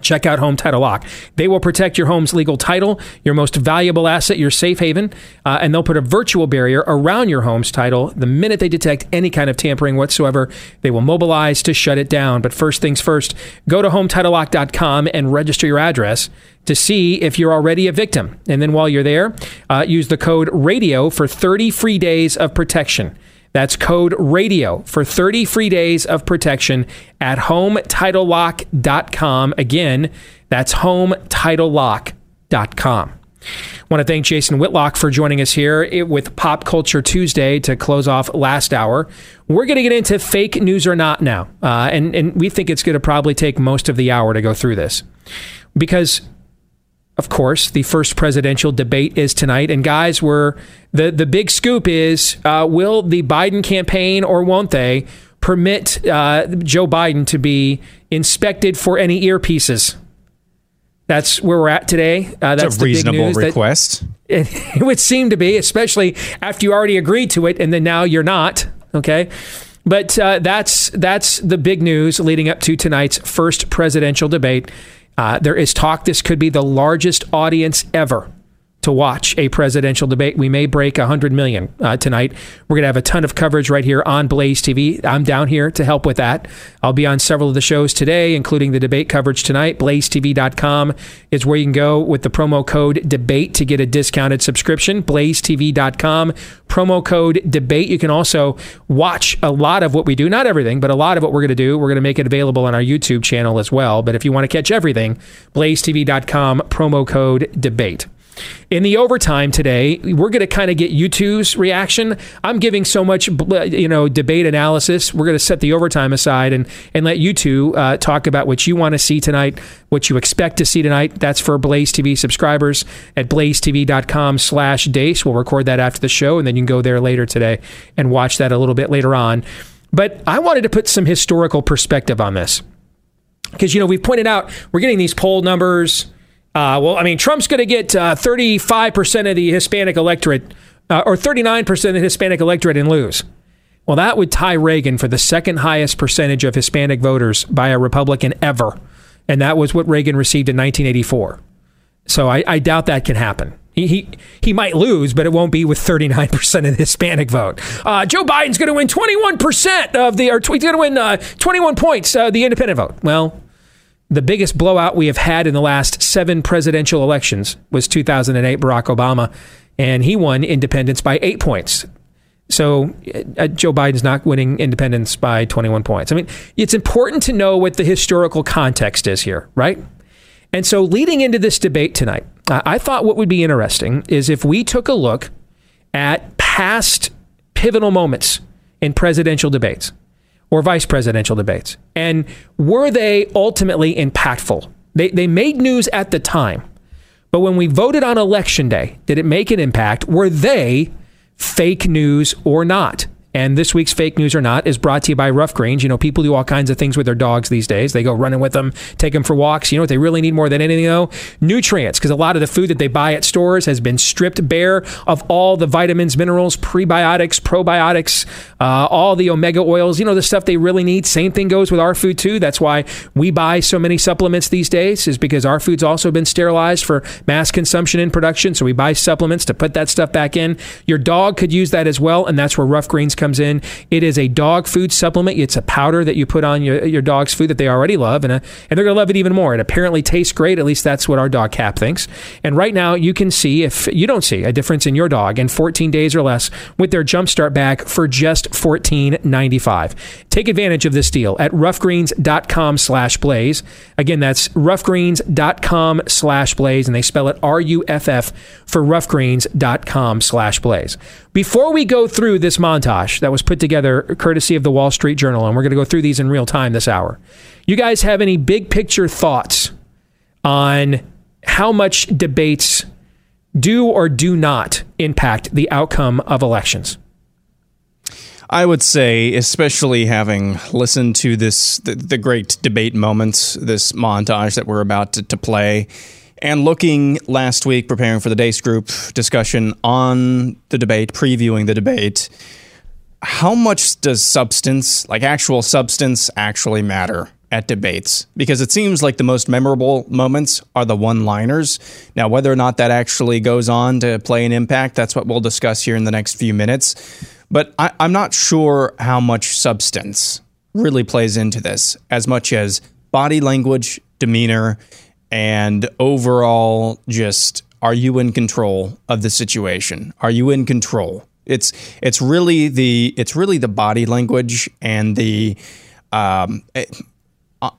Check out Home Title Lock. They will protect your home's legal title, your most valuable asset, your safe haven, uh, and they'll put a virtual barrier around your home's title. The minute they detect any kind of tampering whatsoever, they will mobilize to shut it down. But first things first, go to HometitleLock.com and register your address to see if you're already a victim. And then while you're there, uh, use the code RADIO for 30 free days of protection. That's code radio for 30 free days of protection at hometitlelock.com. Again, that's hometitlelock.com. I want to thank Jason Whitlock for joining us here with Pop Culture Tuesday to close off last hour. We're going to get into fake news or not now, uh, and and we think it's going to probably take most of the hour to go through this because of course, the first presidential debate is tonight. And guys, we're the the big scoop is: uh, will the Biden campaign or won't they permit uh, Joe Biden to be inspected for any earpieces? That's where we're at today. Uh, that's a reasonable request. It, it would seem to be, especially after you already agreed to it, and then now you're not. Okay. But uh, that's that's the big news leading up to tonight's first presidential debate. Uh, there is talk this could be the largest audience ever to watch a presidential debate. We may break 100 million uh, tonight. We're going to have a ton of coverage right here on Blaze TV. I'm down here to help with that. I'll be on several of the shows today, including the debate coverage tonight. BlazeTV.com is where you can go with the promo code DEBATE to get a discounted subscription. BlazeTV.com, promo code DEBATE. You can also watch a lot of what we do, not everything, but a lot of what we're going to do. We're going to make it available on our YouTube channel as well. But if you want to catch everything, BlazeTV.com, promo code DEBATE. In the overtime today, we're going to kind of get you two's reaction. I'm giving so much, you know, debate analysis. We're going to set the overtime aside and and let you two uh, talk about what you want to see tonight, what you expect to see tonight. That's for Blaze TV subscribers at blazetv.com/deace. We'll record that after the show, and then you can go there later today and watch that a little bit later on. But I wanted to put some historical perspective on this because you know we've pointed out we're getting these poll numbers uh, well, I mean, Trump's going to get uh, 35% of the Hispanic electorate uh, or 39% of the Hispanic electorate and lose. Well, that would tie Reagan for the second highest percentage of Hispanic voters by a Republican ever. And that was what Reagan received in 1984. So I, I doubt that can happen. He, he, he might lose, but it won't be with 39% of the Hispanic vote. Uh, Joe Biden's going to win 21% of the, or he's going to win uh, 21 points, uh, the independent vote. Well, the biggest blowout we have had in the last seven presidential elections was 2008 Barack Obama, and he won independents by eight points. So uh, Joe Biden's not winning independents by 21 points. I mean, it's important to know what the historical context is here, right? And so leading into this debate tonight, uh, I thought what would be interesting is if we took a look at past pivotal moments in presidential debates or vice presidential debates? And were they ultimately impactful? They, they made news at the time, but when we voted on election day, did it make an impact? Were they fake news or not? And this week's fake news or not is brought to you by Rough Greens. You know, people do all kinds of things with their dogs these days. They go running with them, take them for walks. You know what they really need more than anything, though? Nutrients, because a lot of the food that they buy at stores has been stripped bare of all the vitamins, minerals, prebiotics, probiotics, uh, all the omega oils, you know, the stuff they really need. Same thing goes with our food, too. That's why we buy so many supplements these days, is because our food's also been sterilized for mass consumption and production. So we buy supplements to put that stuff back in. Your dog could use that as well, and that's where Rough Greens in. It is a dog food supplement. It's a powder that you put on your, your dog's food that they already love, and, a, uh, and they're going to love it even more. It apparently tastes great. At least that's what our dog Cap thinks. And right now, you can see if you don't see a difference in your dog in 14 days or less with their Jumpstart bag for just $14.95. Take advantage of this deal at roughgreens.com slash blaze. Again, that's roughgreens.com slash blaze, and they spell it R U F F for roughgreens.com slash blaze. Before we go through this montage that was put together courtesy of the Wall Street Journal, and we're going to go through these in real time this hour, you guys have any big picture thoughts on how much debates do or do not impact the outcome of elections? I would say, especially having listened to this, the, the great debate moments, this montage that we're about to, to play, and looking last week, preparing for the Deace Group discussion on the debate, previewing the debate, how much does substance, like actual substance, actually matter at debates because it seems like the most memorable moments are the one liners. Now, whether or not that actually goes on to play an impact, that's what we'll discuss here in the next few minutes. But I, am not sure how much substance really plays into this as much as body language, demeanor, and overall just are you in control of the situation? Are you in control? It's it's really the it's really the body language and the um, it,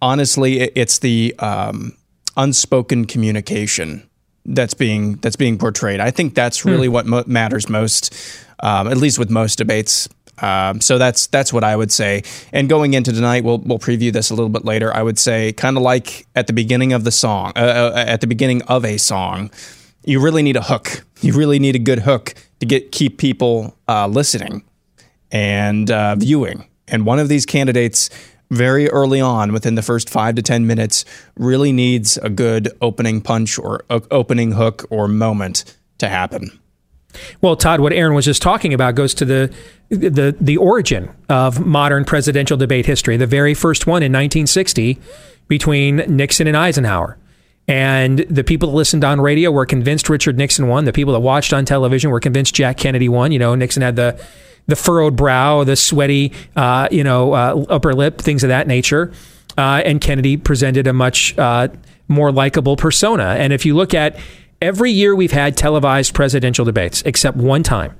honestly it's the um, unspoken communication that's being that's being portrayed. I think that's really hmm. what mo- matters most, um, at least with most debates. Um, so that's that's what I would say. And going into tonight, we'll we'll preview this a little bit later. I would say kind of like at the beginning of the song, uh, uh, at the beginning of a song, you really need a hook. You really need a good hook to get keep people uh, listening and uh, viewing. And one of these candidates, very early on, within the first five to ten minutes, really needs a good opening punch or opening hook or moment to happen. Well, Todd, what Aaron was just talking about goes to the the the origin of modern presidential debate history. The very first one in 1960 between Nixon and Eisenhower. And the people that listened on radio were convinced Richard Nixon won. The people that watched on television were convinced Jack Kennedy won. You know, Nixon had the the furrowed brow, the sweaty, uh, you know, uh, upper lip, things of that nature. Uh, and Kennedy presented a much uh, more likable persona. And if you look at Every year we've had televised presidential debates, except one time.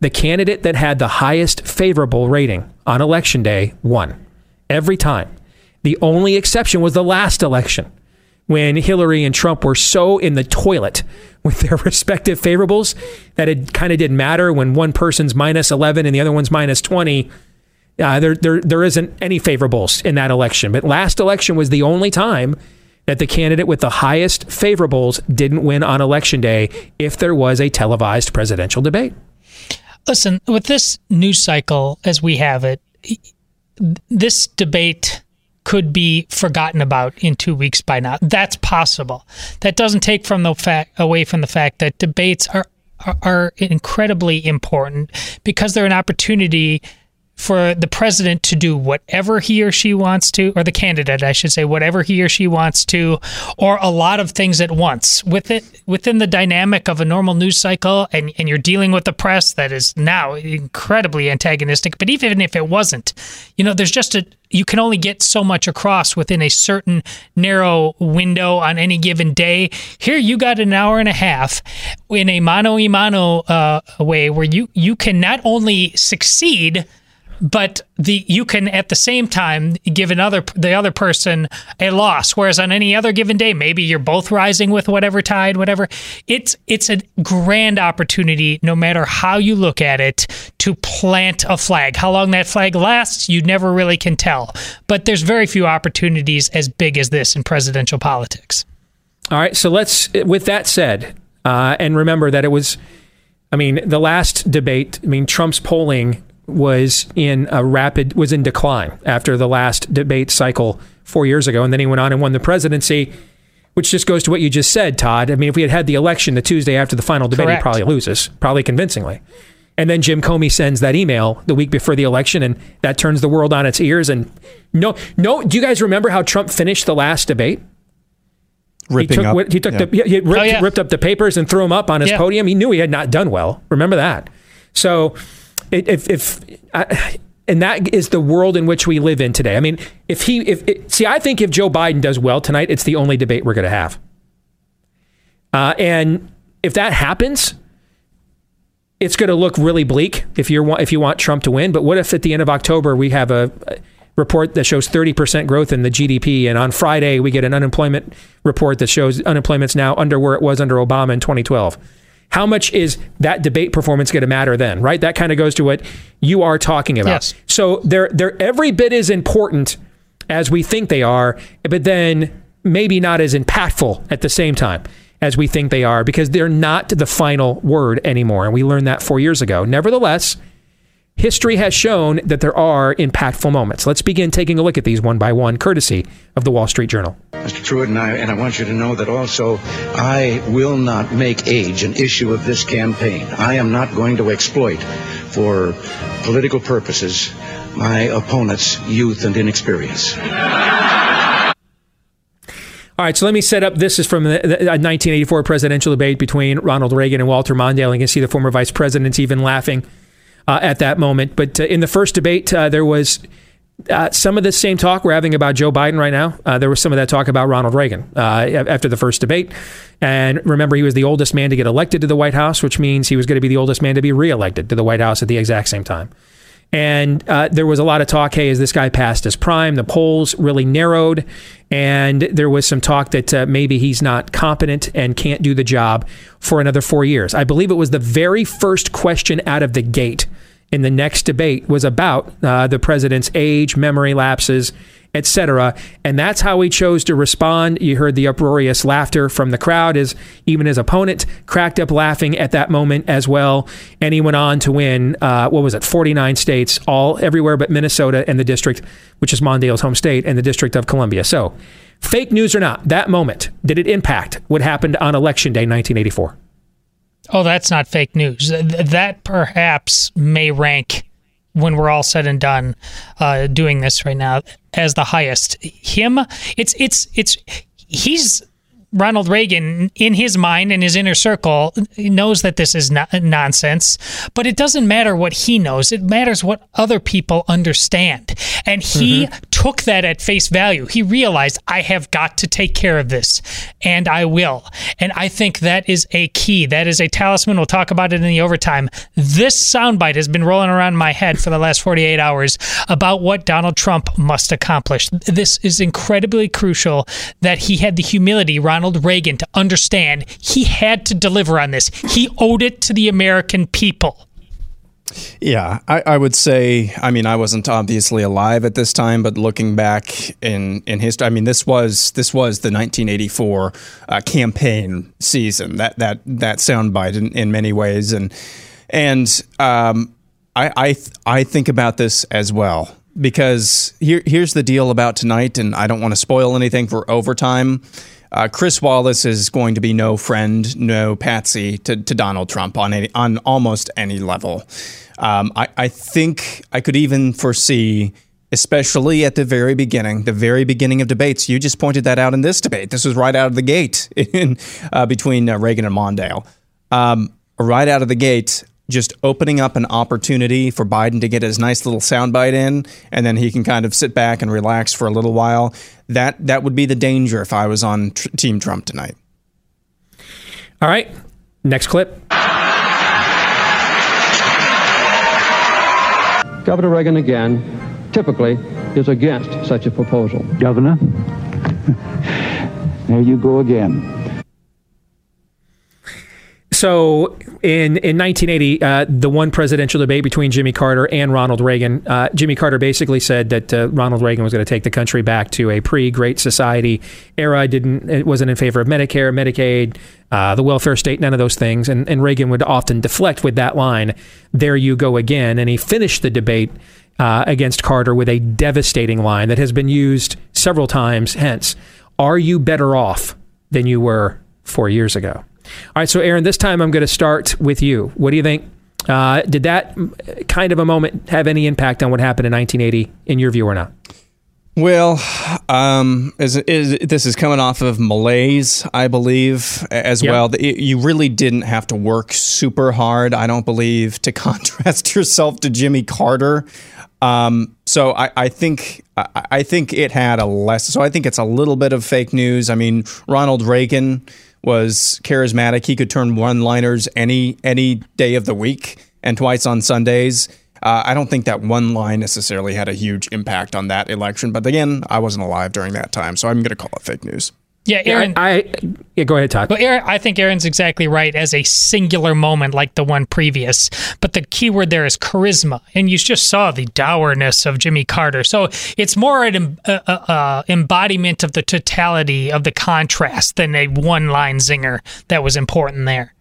The candidate that had the highest favorable rating on election day won. Every time. The only exception was the last election when Hillary and Trump were so in the toilet with their respective favorables that it kind of didn't matter when one person's minus 11 and the other one's minus 20. Uh, there, there, there isn't any favorables in that election. But last election was the only time that the candidate with the highest favorables didn't win on election day if there was a televised presidential debate. Listen, with this news cycle as we have it, this debate could be forgotten about in two weeks by now. That's possible. That doesn't take from the fact away from the fact that debates are are incredibly important because they're an opportunity for the president to do whatever he or she wants to, or the candidate, I should say, whatever he or she wants to, or a lot of things at once. With it within the dynamic of a normal news cycle, and, and you're dealing with the press that is now incredibly antagonistic. But even if it wasn't, you know, there's just a you can only get so much across within a certain narrow window on any given day. Here, you got an hour and a half in a mano a mano uh, way where you you can not only succeed but the you can at the same time give another the other person a loss. Whereas on any other given day maybe you're both rising with whatever tide whatever. It's it's a grand opportunity no matter how you look at it to plant a flag. How long that flag lasts you never really can tell. But there's very few opportunities as big as this in presidential politics. All right so let's with that said uh, and remember that it was I mean, the last debate, I mean, Trump's polling was in a rapid was in decline after the last debate cycle four years ago, and then he went on and won the presidency. Which just goes to what you just said, Todd. I mean, if we had had the election the Tuesday after the final debate, Correct. he probably loses, probably convincingly. And then Jim Comey sends that email the week before the election, and that turns the world on its ears. And no, no, do you guys remember how Trump finished the last debate? Ripping he took, up, he took yeah. the he ripped, oh, yeah. ripped, up the papers and threw them up on his yeah. podium. He knew he had not done well. Remember that. So if, if I, and that is the world in which we live in today. I mean, if he, if it, see, I think if Joe Biden does well tonight, it's the only debate we're going to have. Uh, and if that happens, it's going to look really bleak if you want if you want Trump to win. But what if at the end of October we have a report that shows 30% growth in the GDP, and on Friday we get an unemployment report that shows unemployment's now under where it was under Obama in 2012? How much is that debate performance going to matter then, right? That kind of goes to what you are talking about. Yes. So they're they're every bit as important as we think they are, but then maybe not as impactful at the same time as we think they are because they're not the final word anymore. And we learned that four years ago. Nevertheless, history has shown that there are impactful moments. Let's begin taking a look at these one by one, courtesy of the Wall Street Journal. Mr. Trewhitt, and I, and I want you to know that also I will not make age an issue of this campaign. I am not going to exploit for political purposes my opponent's youth and inexperience. All right, so let me set up. This is from the, the 1984 presidential debate between Ronald Reagan and Walter Mondale. You can see the former vice president's even laughing uh, at that moment. But uh, in the first debate, uh, there was uh, some of the same talk we're having about Joe Biden right now. Uh, there was some of that talk about Ronald Reagan uh, after the first debate. And remember, he was the oldest man to get elected to the White House, which means he was going to be the oldest man to be reelected to the White House at the exact same time. And uh, there was a lot of talk hey, is this guy past his prime? The polls really narrowed. And there was some talk that uh, maybe he's not competent and can't do the job for another four years. I believe it was the very first question out of the gate in the next debate was about uh, the president's age, memory lapses, etc. And that's how he chose to respond. You heard the uproarious laughter from the crowd as even his opponent cracked up laughing at that moment as well. And he went on to win, uh, what was it, 49 states, all everywhere but Minnesota and the district, which is Mondale's home state, and the District of Columbia. So, fake news or not, that moment, did it impact what happened on Election Day 1984? Oh, that's not fake news. That perhaps may rank when we're all said and done uh, doing this right now as the highest. Him, it's it's it's he's Ronald Reagan, in his mind, in his inner circle, knows that this is not nonsense, but it doesn't matter what he knows. It matters what other people understand. And he mm-hmm. took that at face value. He realized, I have got to take care of this, and I will. And I think that is a key. That is a talisman. We'll talk about it in the overtime. This soundbite has been rolling around my head for the last 48 hours about what Donald Trump must accomplish. This is incredibly crucial that he had the humility, Ron Ronald Reagan to understand he had to deliver on this. He owed it to the American people. Yeah, I, I, would say. I mean, I wasn't obviously alive at this time, but looking back in in history, I mean, this was this was the 1984 uh, campaign season. That that that soundbite in, in many ways, and and um, I I I think about this as well because here here's the deal about tonight, and I don't want to spoil anything for overtime. Uh, Chris Wallace is going to be no friend, no patsy to, to Donald Trump on any, on almost any level. Um, I, I think I could even foresee, especially at the very beginning, the very beginning of debates. You just pointed that out in this debate. This was right out of the gate in, uh, between uh, Reagan and Mondale. Um, right out of the gate, just opening up an opportunity for Biden to get his nice little soundbite in, and then he can kind of sit back and relax for a little while. That that would be the danger if I was on tr- Team Trump tonight. All right, next clip. Governor Reagan again, typically, is against such a proposal. Governor, there you go again. So in in 1980, uh, the one presidential debate between Jimmy Carter and Ronald Reagan, uh, Jimmy Carter basically said that uh, Ronald Reagan was going to take the country back to a pre-Great Society era. Didn't it wasn't in favor of Medicare, Medicaid, uh, the welfare state, none of those things. And, and Reagan would often deflect with that line, "There you go again." And he finished the debate. Uh, against Carter with a devastating line that has been used several times hence. Are you better off than you were four years ago? All right, so Aaron, this time I'm going to start with you. What do you think? Uh, did that kind of a moment have any impact on what happened in 1980 in your view or not? Well, um, is, is, this is coming off of malaise, I believe, as yep. well. You really didn't have to work super hard, I don't believe, to contrast yourself to Jimmy Carter. Um, so I, I think I, I think it had a less. So I think it's a little bit of fake news. I mean, Ronald Reagan was charismatic. He could turn one-liners any any day of the week and twice on Sundays. Uh, I don't think that one line necessarily had a huge impact on that election. But again, I wasn't alive during that time, so I'm going to call it fake news. Yeah, Aaron. I, I yeah, go ahead, Todd. Well, Aaron, I think Aaron's exactly right as a singular moment like the one previous. But the key word there is charisma, and you just saw the dourness of Jimmy Carter. So it's more an uh, uh, uh, embodiment of the totality of the contrast than a one-line zinger that was important there.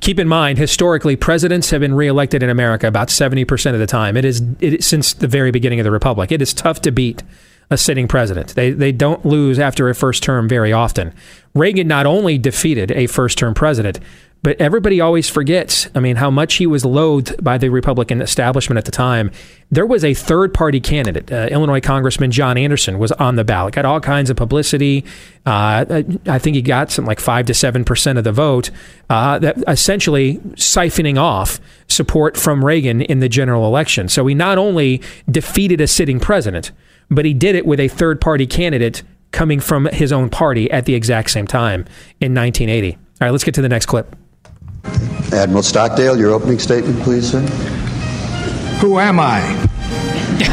Keep in mind, historically, presidents have been reelected in America about 70% of the time. It is, it is since the very beginning of the republic. It is tough to beat a sitting president. They, they don't lose after a first term very often. Reagan not only defeated a first term president, But everybody always forgets, I mean, how much he was loathed by the Republican establishment at the time. There was a third party candidate, uh, Illinois Congressman John Anderson, was on the ballot, got all kinds of publicity. Uh, I think he got something like 5 to 7% of the vote, uh, that essentially siphoning off support from Reagan in the general election. So he not only defeated a sitting president, but he did it with a third party candidate coming from his own party at the exact same time in 1980. All right, let's get to the next clip. Admiral Stockdale, your opening statement, please, sir. Who am I?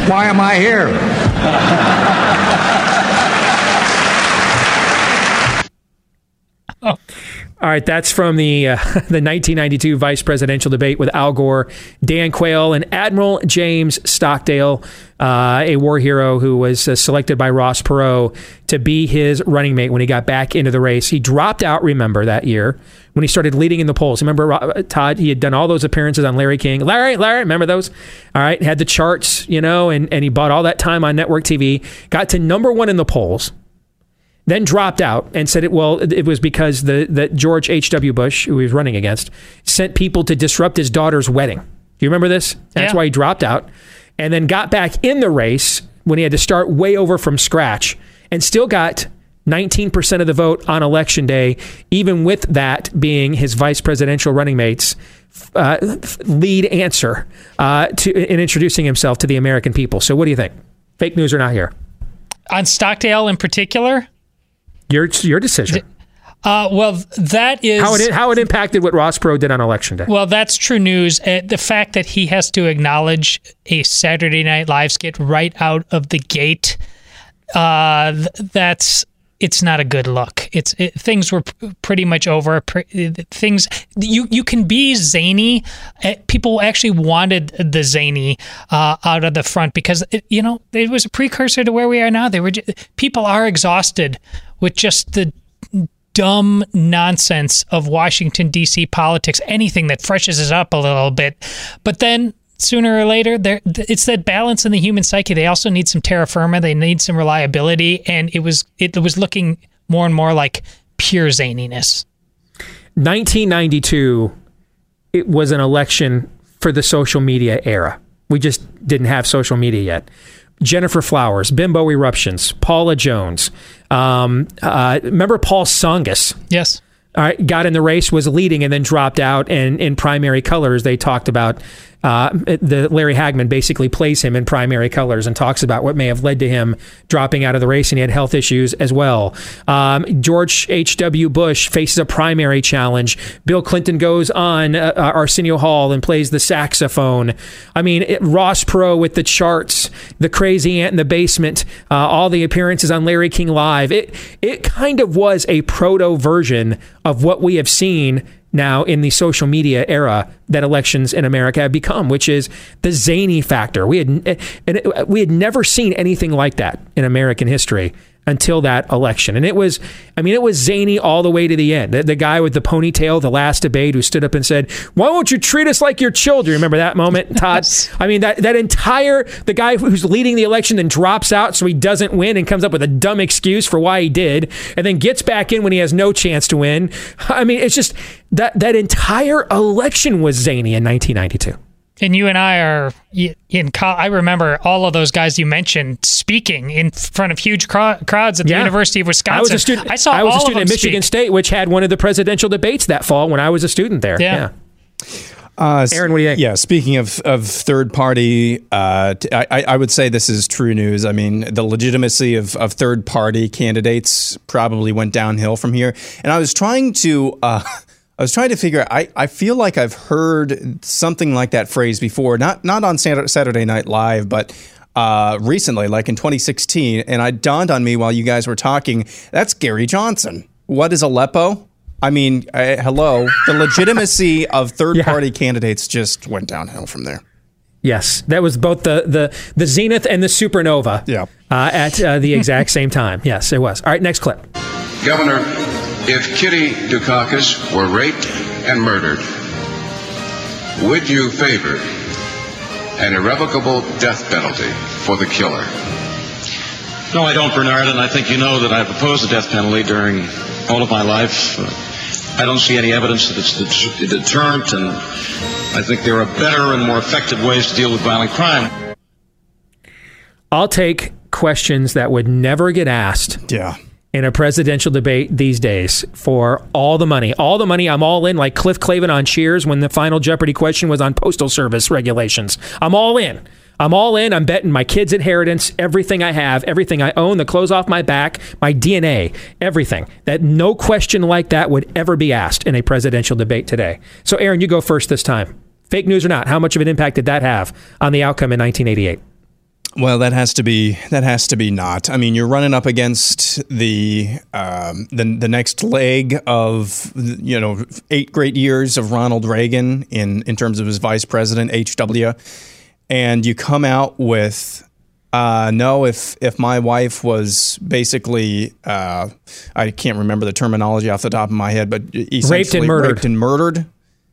Why am I here? oh. All right, that's from the uh, the 1992 vice presidential debate with Al Gore, Dan Quayle, and Admiral James Stockdale, uh, a war hero who was uh, selected by Ross Perot to be his running mate when he got back into the race. He dropped out, remember, that year when he started leading in the polls. Remember, uh, Todd, he had done all those appearances on Larry King. Larry, Larry, remember those? All right, had the charts, you know, and, and he bought all that time on network TV, got to number one in the polls then dropped out and said it well it was because the that George H.W. Bush, who he was running against, sent people to disrupt his daughter's wedding. Do you remember this? That's yeah. why he dropped out and then got back in the race when he had to start way over from scratch and still got 19% of the vote on election day, even with that being his vice presidential running mate's uh, lead answer uh, to in introducing himself to the American people. So, what do you think? Fake news or not here? On Stockdale in particular? Your your decision. Uh, well, that is how it how it impacted what Ross Perot did on election day. Well, that's true news. Uh, the fact that he has to acknowledge a Saturday Night Live skit right out of the gate, uh, that's it's not a good look. It's it, things were p- pretty much over. things you you can be zany. Uh, people actually wanted the zany uh, out of the front because it, you know it was a precursor to where we are now. They were just, people are exhausted with just the dumb nonsense of Washington D.C. politics. Anything that freshens it up a little bit, but then sooner or later there it's that balance in the human psyche they also need some terra firma they need some reliability and it was it was looking more and more like pure zaniness 1992 it was an election for the social media era we just didn't have social media yet Gennifer Flowers, Bimbo Eruptions, Paula Jones. Um, uh, remember Paul Tsongas? Yes. All right, got in the race, was leading, and then dropped out. And in primary colors, they talked about uh, the Larry Hagman basically plays him in primary colors and talks about what may have led to him dropping out of the race, and he had health issues as well. Um, George H.W. Bush faces a primary challenge. Bill Clinton goes on uh, uh, Arsenio Hall and plays the saxophone. I mean, it, Ross Perot with the charts, the crazy ant in the basement, uh, all the appearances on Larry King Live. It it kind of was a proto version of what we have seen now in the social media era that elections in America have become, which is the zany factor. We had eh, and we had never seen anything like that in American history until that election. And it was, I mean, it was zany all the way to the end. The, the, guy with the ponytail, the last debate, who stood up and said, "Why won't you treat us like your children?" Remember that moment, Todd? I mean, that that entire the guy who's leading the election then drops out so he doesn't win and comes up with a dumb excuse for why he did, and then gets back in when he has no chance to win. I mean, it's just that that entire election was zany in 1992 and you and I are in. I remember all of those guys you mentioned speaking in front of huge crowds at the yeah. University of Wisconsin. I was a student. I saw. I was a student at Michigan speak. State, which had one of the presidential debates that fall when I was a student there. Yeah. yeah. Uh, Aaron, what do you think? Yeah, speaking of, of third party, uh, t- I, I would say this is true news. I mean, the legitimacy of, of third party candidates probably went downhill from here. And I was trying to. Uh, I was trying to figure out. I, I feel like I've heard something like that phrase before, not not on Saturday Night Live, but uh, recently, like in 2016. And it dawned on me while you guys were talking. That's Gary Johnson. What is Aleppo? I mean, uh, hello. The legitimacy of third party yeah. candidates just went downhill from there. Yes, that was both the the the zenith and the supernova. Yeah. Uh, at uh, the exact same time. Yes, it was. All right, next clip. Governor if Kitty Dukakis were raped and murdered, would you favor an irrevocable death penalty for the killer? No, I don't, Bernard, and I think you know that I've opposed the death penalty during all of my life. I don't see any evidence that it's a deterrent, and I think there are better and more effective ways to deal with violent crime. I'll take questions that would never get asked Yeah. In a presidential debate these days for all the money. All the money, I'm all in, like Cliff Clavin on Cheers when the final Jeopardy question was on Postal Service regulations. I'm all in. I'm all in. I'm betting my kids' inheritance, everything I have, everything I own, the clothes off my back, my DNA, everything. That no question like that would ever be asked in a presidential debate today. So, Aaron, you go first this time. Fake news or not, how much of an impact did that have on the outcome in 1988? Well, that has to be that has to be not. I mean, you're running up against the um, the the next leg of you know eight great years of Ronald Reagan in in terms of his vice president HW, and you come out with uh, no. If if my wife was basically uh, I can't remember the terminology off the top of my head, but essentially murdered. raped and murdered,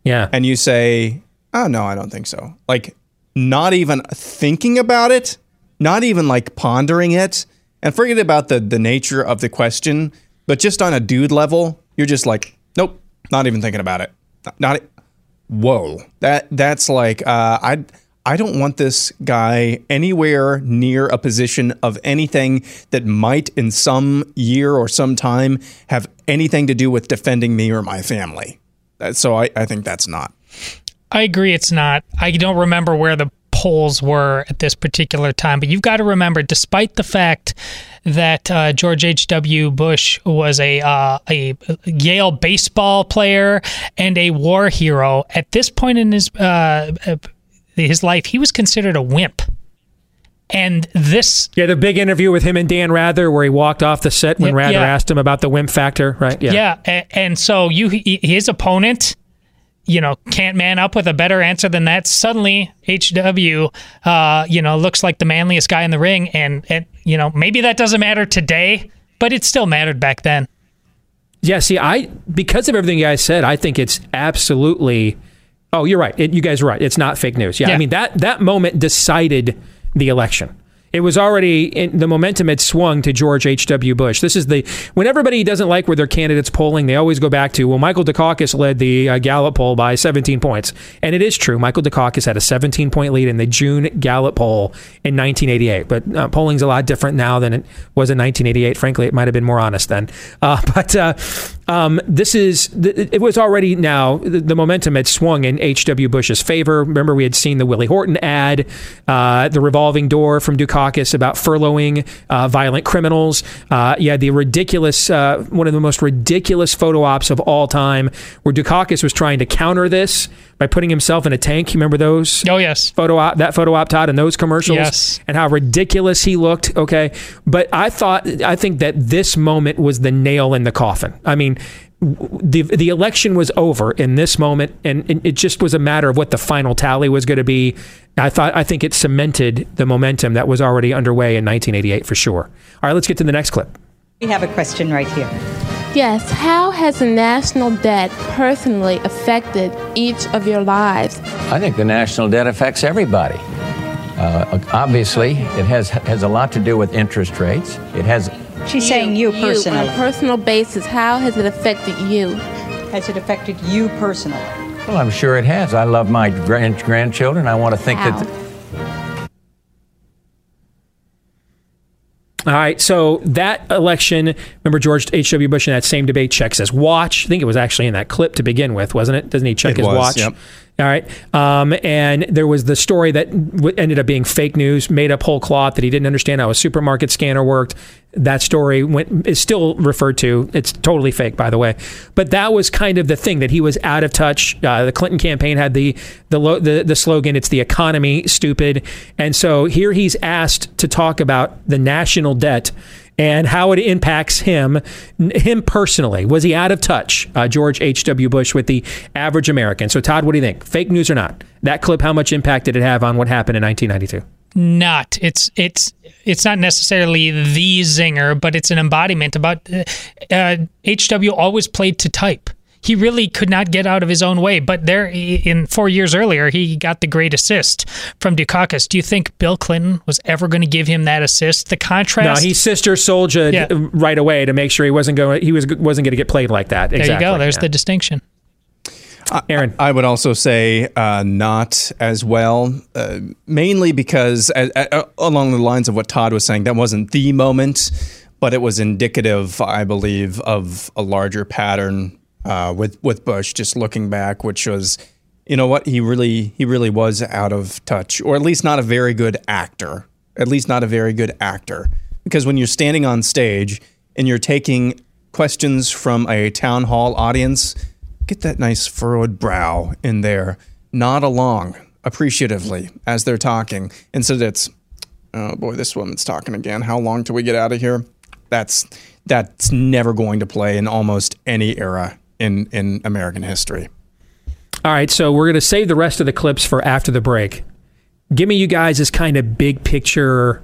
Yeah. and you say, "Oh no, I don't think so." Like not even thinking about it, not even like pondering it, and forget about the the nature of the question, but just on a dude level, you're just like, "Nope, not even thinking about it." Not, not whoa. That that's like uh, I I don't want this guy anywhere near a position of anything that might in some year or some time have anything to do with defending me or my family. So I, I think that's not. I agree it's not. I don't remember where the polls were at this particular time, but you've got to remember, despite the fact that uh, George H.W. Bush was a, uh, a Yale baseball player and a war hero, at this point in his, uh, uh, his life, he was considered a wimp. And this Yeah, the big interview with him and Dan Rather, where he walked off the set when Yeah, Rather yeah. asked him about the wimp factor, right? Yeah, a- and, so you his opponent, you know, can't man up with a better answer than that. Suddenly, HW, uh, you know, looks like the manliest guy in the ring, and and you know maybe that doesn't matter today, but it still mattered back then. Yeah, see, I because of everything you guys said, I think it's absolutely. Oh, you're right. It, you guys are right. It's not fake news. Yeah, I mean that that moment decided the election. It was already in, the momentum had swung to George H. W. Bush. This is the when everybody doesn't like where their candidates polling, they always go back to well, Michael Dukakis led the uh, Gallup poll by 17 points, and it is true. Michael Dukakis had a 17 point lead in the June Gallup poll in 1988. But uh, polling's a lot different now than it was in 1988. Frankly, it might have been more honest then. Uh, but uh, um, this is it was already now the, momentum had swung in H.W. Bush's favor. Remember, we had seen the Willie Horton ad, uh, the revolving door from Dukakis about furloughing uh, violent criminals. Uh, you had the ridiculous, uh, one of the most ridiculous photo ops of all time, where Dukakis was trying to counter this by putting himself in a tank. You remember those? Oh yes, photo op, that photo op, Todd, and those commercials, Yes. and how ridiculous he looked. Okay, but I thought, I think that this moment was the nail in the coffin. I mean, the the election was over in this moment, and it- it just was a matter of what the final tally was going to be. I thought, I think it cemented the momentum that was already underway in 1988 for sure. All right, let's get to the next clip. We have a question right here. Yes, how has the national debt personally affected each of your lives? I think the national debt affects everybody. Uh, obviously, it has has a lot to do with interest rates. It has. She's saying you personally. On a personal basis, how has it affected you? Has it affected you personally? Well, I'm sure it has. I love my grand, grandchildren. I want to think How? that. All right, so that election, remember George H.W. Bush in that same debate checks his watch. I think it was actually in that clip to begin with, wasn't it? Doesn't he check It his was, watch? yep. All right. Um, and there was the story that w- ended up being fake news, made up whole cloth, that he didn't understand how a supermarket scanner worked. That story went is still referred to. It's totally fake, by the way. But that was kind of the thing that he was out of touch. Uh, the Clinton campaign had the the, lo- the the slogan, "It's the economy, stupid." And so here he's asked to talk about the national debt and how it impacts him, him personally. Was he out of touch, uh, George H.W. Bush, with the average American? So, Todd, what do you think? Fake news or not? That clip, how much impact did it have on what happened in 1992? not it's it's it's not necessarily the zinger but it's an embodiment about uh, uh, hw always played to type he really could not get out of his own way. But there, in four years earlier, he got the great assist from Dukakis. Do you think Bill Clinton was ever going to give him that assist? The contrast. No, he Sister Souljah Yeah. right away to make sure he wasn't going. He was wasn't going to get played like that. there Exactly. you go. There's yeah. the distinction. Aaron. I would also say uh, not as well, uh, mainly because uh, uh, along the lines of what Todd was saying, that wasn't the moment, but it was indicative, I believe, of a larger pattern uh, with with Bush. Just looking back, which was, you know what, he really he really was out of touch, or at least not a very good actor. At least not a very good actor, because when you're standing on stage and you're taking questions from a town hall audience get that nice furrowed brow in there, nod along appreciatively as they're talking. Instead, it's, oh boy, this woman's talking again. How long till we get out of here? That's that's never going to play in almost any era in in American history. All right, so we're going to save the rest of the clips for after the break. Give me you guys this kind of big picture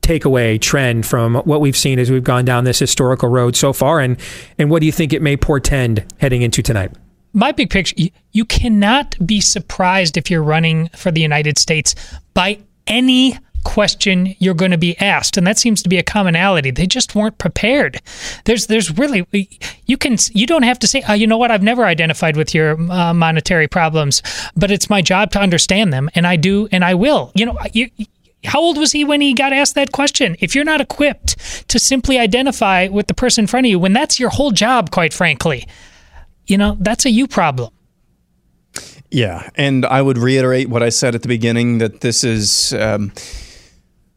takeaway trend from what we've seen as we've gone down this historical road so far, and and what do you think it may portend heading into tonight? my big picture you, you cannot be surprised if you're running for the United States by any question you're going to be asked and that seems to be a commonality they just weren't prepared there's there's really you can you don't have to say oh, you know what I've never identified with your uh, monetary problems but it's my job to understand them and I do and I will you know you how old was he when he got asked that question? If you're not equipped to simply identify with the person in front of you, when that's your whole job, quite frankly, you know, that's a you problem. Yeah, and I would reiterate what I said at the beginning that this is. Um,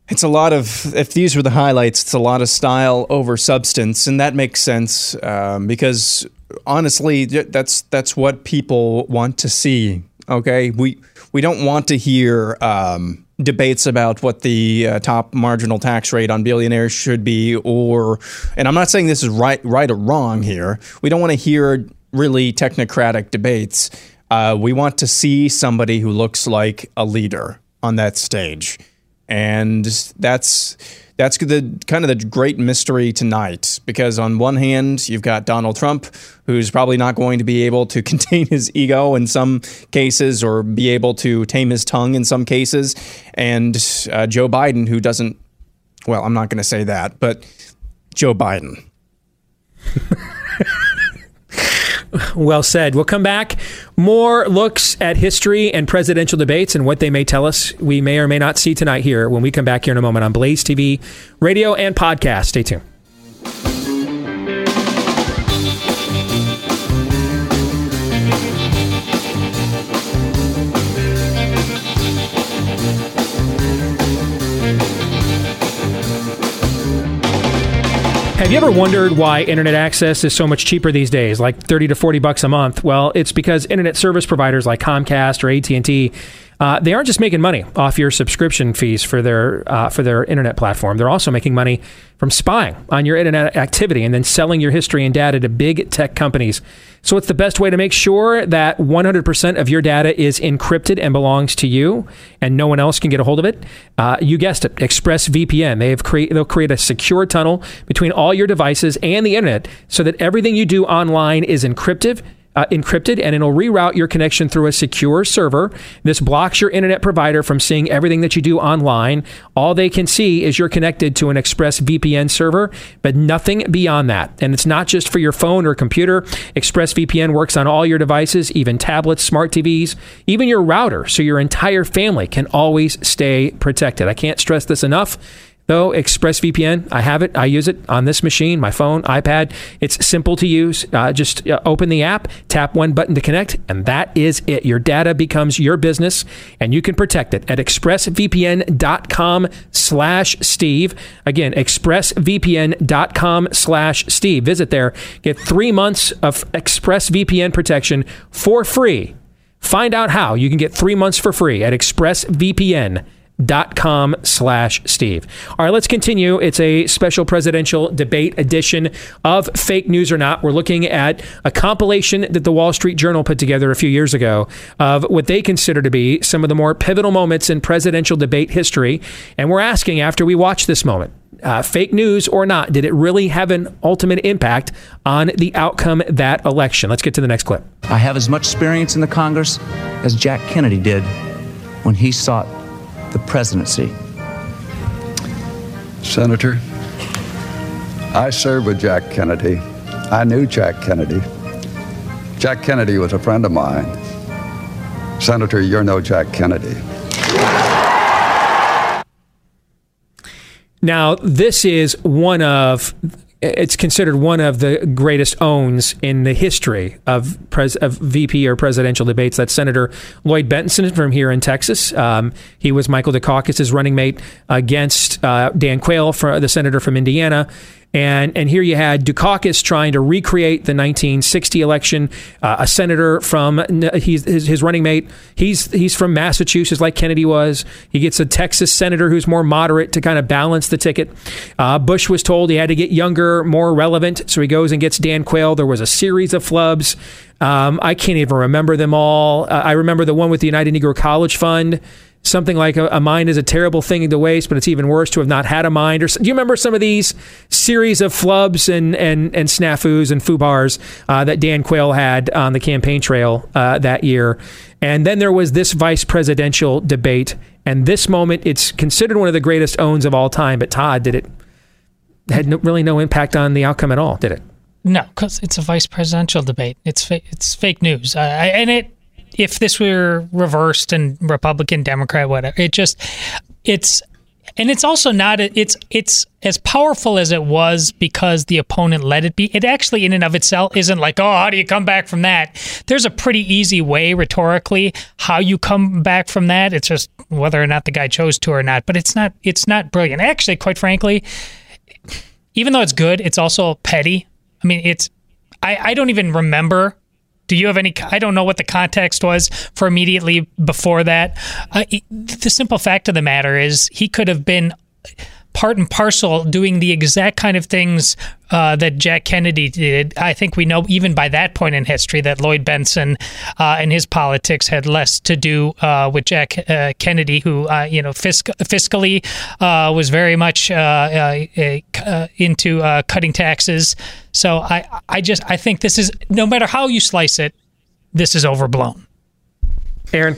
it's a lot of if these were the highlights, it's a lot of style over substance, and that makes sense um, because honestly, that's that's what people want to see. Okay, we we don't want to hear um, debates about what the uh, top marginal tax rate on billionaires should be, or and I'm not saying this is right right or wrong here. We don't want to hear really technocratic debates. Uh, we want to see somebody who looks like a leader on that stage, and that's that's the kind of the great mystery tonight. Because on one hand, you've got Donald Trump, who's probably not going to be able to contain his ego in some cases, or be able to tame his tongue in some cases, and uh, Joe Biden, who doesn't. Well, I'm not going to say that, but Joe Biden. Well said. We'll come back. More looks at history and presidential debates and what they may tell us we may or may not see tonight here when we come back here in a moment on Blaze TV, radio, and podcast. Stay tuned. Have you ever wondered why internet access is so much cheaper these days, like 30 to 40 bucks a month? Well, it's because internet service providers like Comcast or AT&T uh, they aren't just making money off your subscription fees for their uh, for their internet platform. They're also making money from spying on your internet activity and then selling your history and data to big tech companies. So it's the best way to make sure that 100% of your data is encrypted and belongs to you, and no one else can get a hold of it. Uh, you guessed it, ExpressVPN. They have create they'll create a secure tunnel between all your devices and the internet, so that everything you do online is encrypted uh, encrypted and it'll reroute your connection through a secure server. This blocks your internet provider from seeing everything that you do online. All they can see is you're connected to an ExpressVPN server, but nothing beyond that. And it's not just for your phone or computer. ExpressVPN works on all your devices, even tablets, smart TVs, even your router, so your entire family can always stay protected. I can't stress this enough. Though ExpressVPN, I have it. I use it on this machine, my phone, iPad. It's simple to use. Uh, just uh, open the app, tap one button to connect, and that is it. Your data becomes your business, and you can protect it at expressvpn.com slash Steve. Again, expressvpn.com slash Steve. Visit there. Get three months of ExpressVPN protection for free. Find out how you can get three months for free at expressvpn.com dot com slash steve all right let's continue it's a special presidential debate edition of fake news or not we're looking at a compilation that the wall street journal put together a few years ago of what they consider to be some of the more pivotal moments in presidential debate history and we're asking after we watch this moment uh, fake news or not, did it really have an ultimate impact on the outcome that election? Let's get to the next clip. I have as much experience in the Congress as Jack Kennedy did when he sought the presidency. Senator, I served with Jack Kennedy. I knew Jack Kennedy. Jack Kennedy was a friend of mine. Senator, you're no Jack Kennedy. Now, this is one of it's considered one of the greatest owns in the history of pres- of VP or presidential debates. That's Senator Lloyd Bentsen from here in Texas. Um, he was Michael Dukakis' running mate against uh, Dan Quayle, for the senator from Indiana. And and here you had Dukakis trying to recreate the 1960 election. Uh, a senator from he's his, his running mate. He's he's from Massachusetts, like Kennedy was. He gets a Texas senator who's more moderate to kind of balance the ticket. Uh, Bush was told he had to get younger, more relevant, so he goes and gets Dan Quayle. There was a series of flubs. Um, I can't even remember them all. Uh, I remember the one with the United Negro College Fund something like a, a, mind is a terrible thing to waste, but it's even worse to have not had a mind. Or do you remember some of these series of flubs and and and snafus and fubars uh, that Dan Quayle had on the campaign trail uh, that year? And then there was this vice presidential debate, and this moment it's considered one of the greatest owns of all time. But Todd, did it had no, really no impact on the outcome at all? Did it? No, because it's a vice presidential debate. It's fa- it's fake news, uh, and it if this were reversed and Republican, Democrat, whatever, it just it's and it's also not it's it's as powerful as it was because the opponent let it be. It actually in and of itself isn't like oh how do you come back from that? There's a pretty easy way rhetorically how you come back from that. It's just whether or not the guy chose to or not but it's not it's not brilliant. Actually quite frankly even though it's good it's also petty. I mean it's i i don't even remember do you have any? I don't know what the context was for immediately before that. Uh, the simple fact of the matter is, he could have been part and parcel doing the exact kind of things uh, that Jack Kennedy did. I think we know even by that point in history that Lloyd Bentsen uh, and his politics had less to do uh, with Jack uh, Kennedy, who uh, you know fisc- fiscally uh, was very much into cutting taxes. So I I just I think this is no matter how you slice it, this is overblown. Aaron.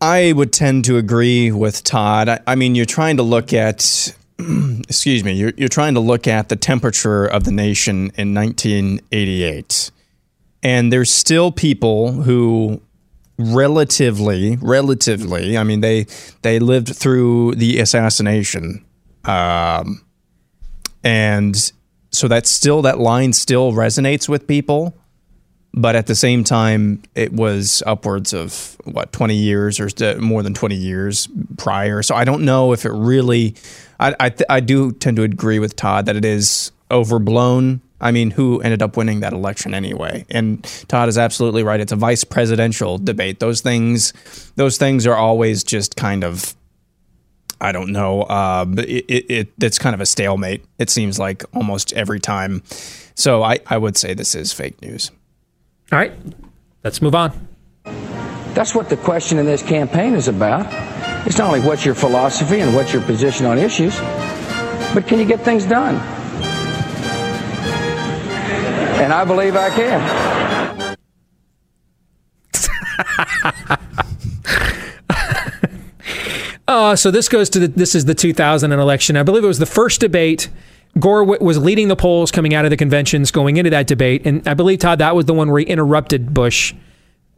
I would tend to agree with Todd. I, I mean, you're trying to look at, excuse me, you're, you're trying to look at the temperature of the nation in 1988. And there's still people who relatively, relatively, I mean, they, they lived through the assassination. Um, and so that's still, that line still resonates with people but at the same time, it was upwards of what 20 years or more than 20 years prior. So I don't know if it really. I I, th- I do tend to agree with Todd that it is overblown. I mean, who ended up winning that election anyway? And Todd is absolutely right. It's a vice presidential debate. Those things, those things are always just kind of I don't know. Uh, it, it, it, it's kind of a stalemate. It seems like almost every time. So I, I would say this is fake news. All right, let's move on. That's what the question in this campaign is about. It's not only what's your philosophy and what's your position on issues, but can you get things done? And I believe I can. uh, so this goes to the, this is the 2000 election. I believe it was the first debate Gore w- was leading the polls coming out of the conventions going into that debate. And I believe, Todd, that was the one where he interrupted Bush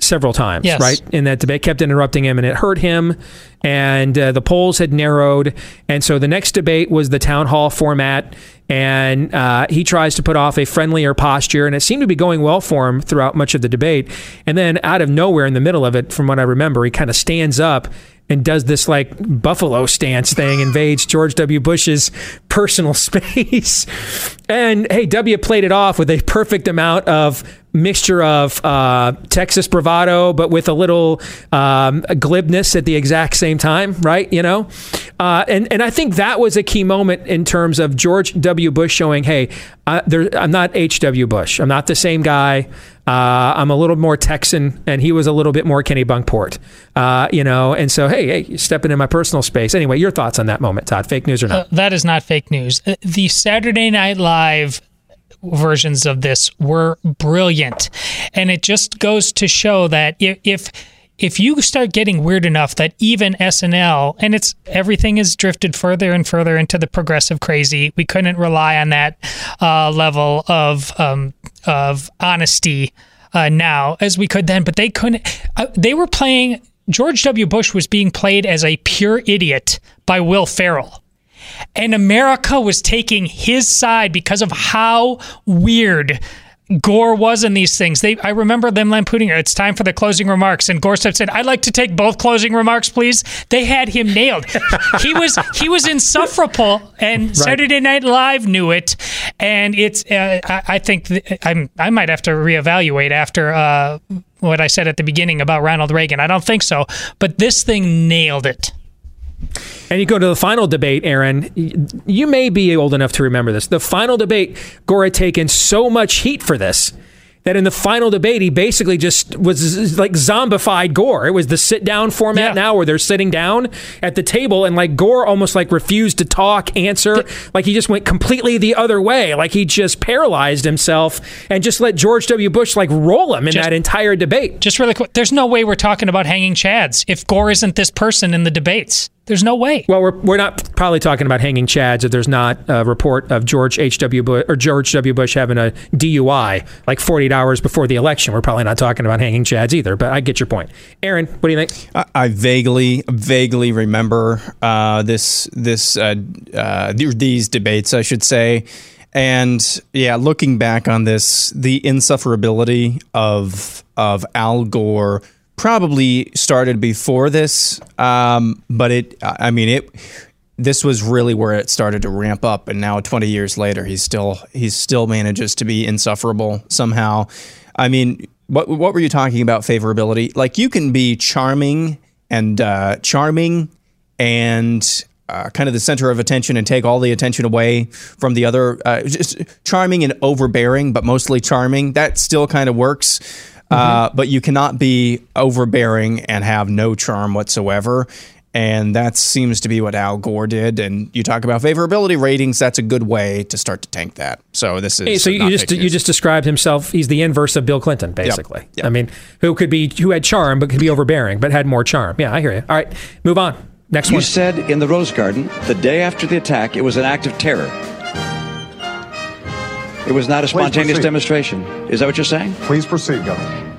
several times, yes. right? In that debate, kept interrupting him, and it hurt him. And uh, the polls had narrowed, and so the next debate was the town hall format, and uh, he tries to put off a friendlier posture, and it seemed to be going well for him throughout much of the debate. And then, out of nowhere, in the middle of it, from what I remember, he kind of stands up and does this like buffalo stance thing, invades George W. Bush's personal space. and hey, W played it off with a perfect amount of mixture of uh, Texas bravado, but with a little um, glibness at the exact same time, right? You know, uh, and and I think that was a key moment in terms of George W. Bush showing, hey, uh, there, I'm not H. W. Bush. I'm not the same guy. Uh, I'm a little more Texan, and he was a little bit more Kennebunkport. Uh, you know, and so hey, hey, stepping in my personal space. Anyway, your thoughts on that moment, Todd? Fake news or not? Uh, that is not fake news. Uh, The Saturday Night Live versions of this were brilliant, and it just goes to show that if if if you start getting weird enough that even SNL and it's everything has drifted further and further into the progressive crazy, we couldn't rely on that uh, level of um, of honesty uh, now as we could then. But they couldn't. Uh, they were playing. George W. Bush was being played as a pure idiot by Will Ferrell. And America was taking his side because of how weird Gore was in these things. They, I remember them lampooning her. It's time for the closing remarks, and Gore said, "I'd like to take both closing remarks, please." They had him nailed. he was he was insufferable, and Saturday Night Live knew it. And it's uh, I, I think th- I'm I might have to reevaluate after. Uh, what I said at the beginning about Ronald Reagan. I don't think so, but this thing nailed it. And you go to the final debate, Aaron. You may be old enough to remember this. The final debate, Gore had taken so much heat for this that in the final debate, he basically just was like zombified Gore. It was the sit down format now where they're sitting down at the table and like Gore almost like refused to talk, answer. Like he just went completely the other way. Like he just paralyzed himself and just let George W. Bush like roll him in Just- that entire debate. Just really quick, there's no way we're talking about hanging chads if Gore isn't this person in the debates. There's no way. Well, we're, we're not probably talking about hanging chads if there's not a report of George H.W. Bush or George W. Bush having a DUI like 48 hours before the election. We're probably not talking about hanging chads either, but I get your point. Aaron, what do you think? I, I vaguely, vaguely remember uh, this, this, uh, uh, these debates, I should say, and yeah, looking back on this, the insufferability of of Al Gore probably started before this, um, but it, I mean, it. This was really where it started to ramp up, and now 20 years later, he's still he still manages to be insufferable somehow. I mean, what what were you talking about favorability? Like you can be charming and uh, charming and uh, kind of the center of attention and take all the attention away from the other. Uh, just charming and overbearing, but mostly charming. That still kind of works. Uh, but you cannot be overbearing and have no charm whatsoever. And that seems to be what Al Gore did. And you talk about favorability ratings. That's a good way to start to tank that. So this is Hey, so you just you just described himself. He's the inverse of Bill Clinton, basically. I mean, who could be who had charm but could be overbearing, but had more charm. Yeah, I hear you. All right, move on. Next you one. said in the Rose Garden the day after the attack it was an act of terror. It was not a spontaneous demonstration. Is that what you're saying? Please proceed, Governor.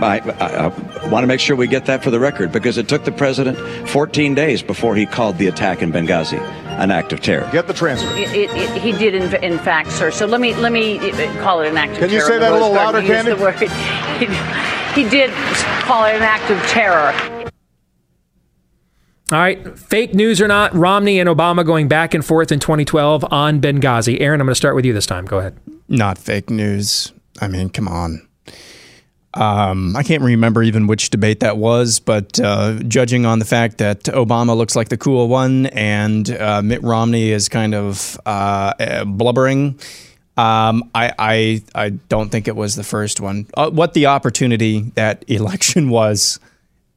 I, I, I want to make sure we get that for the record because it took the president 14 days before he called the attack in Benghazi an act of terror. Get the transcript. It, it, it- he did, in, in fact, sir. So let me let me uh, call it an act of Can you say that a little louder, Candy? He, he did call it an act of terror. All right, fake news or not, Romney and Obama going back and forth in 2012 on Benghazi. Aaron, I'm going to start with you this time. Go ahead. not fake news. I mean, come on. Um, I can't remember even which debate that was, but uh, judging on the fact that Obama looks like the cool one and uh, Mitt Romney is kind of uh, uh, blubbering, um, I, I I don't think it was the first one. Uh, what the opportunity that election was,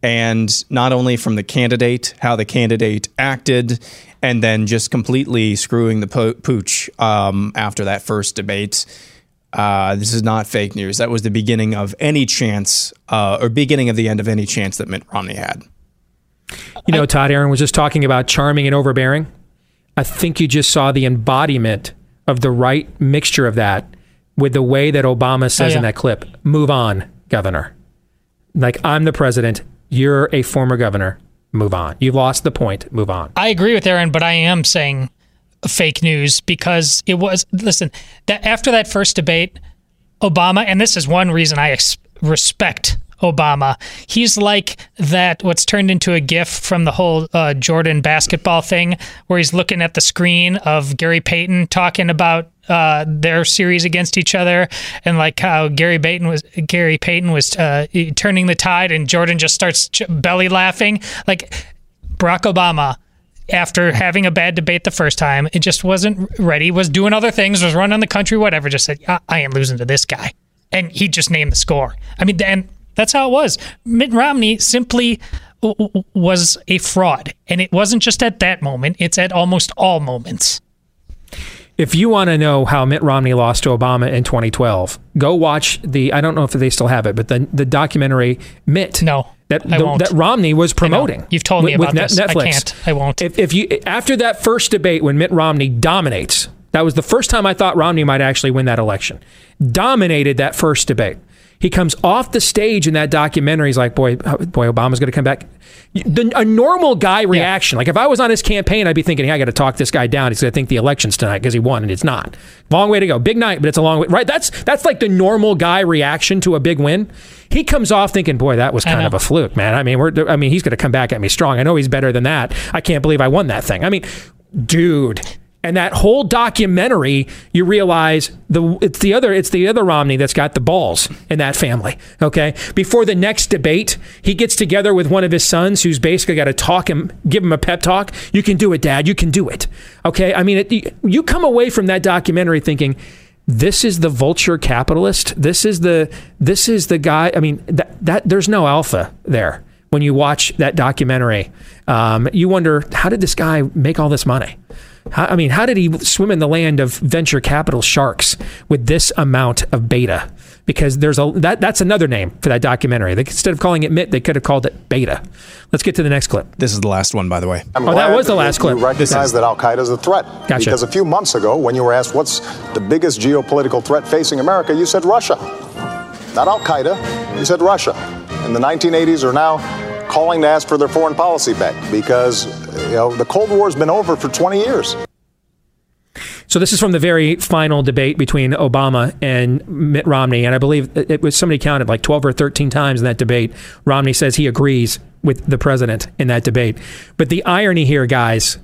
and not only from the candidate, how the candidate acted, and then just completely screwing the po- pooch um, after that first debate. Uh, this is not fake news. That was the beginning of any chance, uh, or beginning of the end of any chance that Mitt Romney had. You know, Todd Aaron was just talking about charming and overbearing. I think you just saw the embodiment of the right mixture of that with the way that Obama says Oh, yeah. in that clip move on, governor. Like, I'm the president. You're a former governor. Move on. You've lost the point. Move on. I agree with Aaron, but I am saying fake news because it was listen that after that first debate, Obama, and this is one reason I ex- respect Obama. He's like that. What's turned into a GIF from the whole uh, Jordan basketball thing, where he's looking at the screen of Gary Payton talking about uh, their series against each other, and like how Gary Payton was Gary Payton was uh, turning the tide, and Jordan just starts belly laughing. Like Barack Obama, after having a bad debate the first time, it just wasn't ready. Was doing other things, was running the country, whatever. Just said, I, I ain't losing to this guy. and he just named the score. I mean, and that's how it was. Mitt Romney simply was a fraud, and it wasn't just at that moment; it's at almost all moments. If you want to know how Mitt Romney lost to Obama in 2012, go watch the. I don't know if they still have it, but the the documentary Mitt. No, that the- that Romney was promoting. You've told me with- with about Net- this. I Netflix. can't. I won't. If, if you after that first debate when Mitt Romney dominates, that was the first time I thought Romney might actually win that election. Dominated that first debate. He comes off the stage in that documentary. He's like, "Boy, uh, boy, Obama's going to come back." The, a normal guy reaction, like if I was on his campaign, I'd be thinking, "Hey, I got to talk this guy down." He's going to think the election's tonight because he won, and it's not. Long way to go. Big night, but it's a long way. Right? That's that's like the normal guy reaction to a big win. He comes off thinking, "Boy, that was kind of a fluke, man." I mean, we're, I mean, he's going to come back at me strong. I know he's better than that. I can't believe I won that thing. I mean, dude. And that whole documentary, you realize the it's the other it's the other Romney that's got the balls in that family. Okay, before the next debate, he gets together with one of his sons, who's basically got to talk him, give him a pep talk. You can do it, Dad. You can do it. Okay, I mean, it, you come away from that documentary thinking, this is the vulture capitalist. This is the this is the guy. I mean, that that there's no alpha there when you watch that documentary. Um, you wonder how did this guy make all this money? How, I mean, how did he swim in the land of venture capital sharks with this amount of beta? Because there's a that that's another name for that documentary. They, instead of calling it Mitt, they could have called it beta. Let's get to the next clip. This is the last one, by the way. I'm oh, that was the last you, clip. You recognize that Al Qaeda is a threat. Gotcha. Because a few months ago, when you were asked what's the biggest geopolitical threat facing America, you said Russia. Not Al Qaeda, you said Russia. In the 1980s or now calling to ask for their foreign policy back because you know the Cold War's been over for 20 years. So this is from the very final debate between Obama and Mitt Romney, and I believe it was somebody counted like 12 or 13 times in that debate. Romney says he agrees with the president in that debate. But the irony here, guys,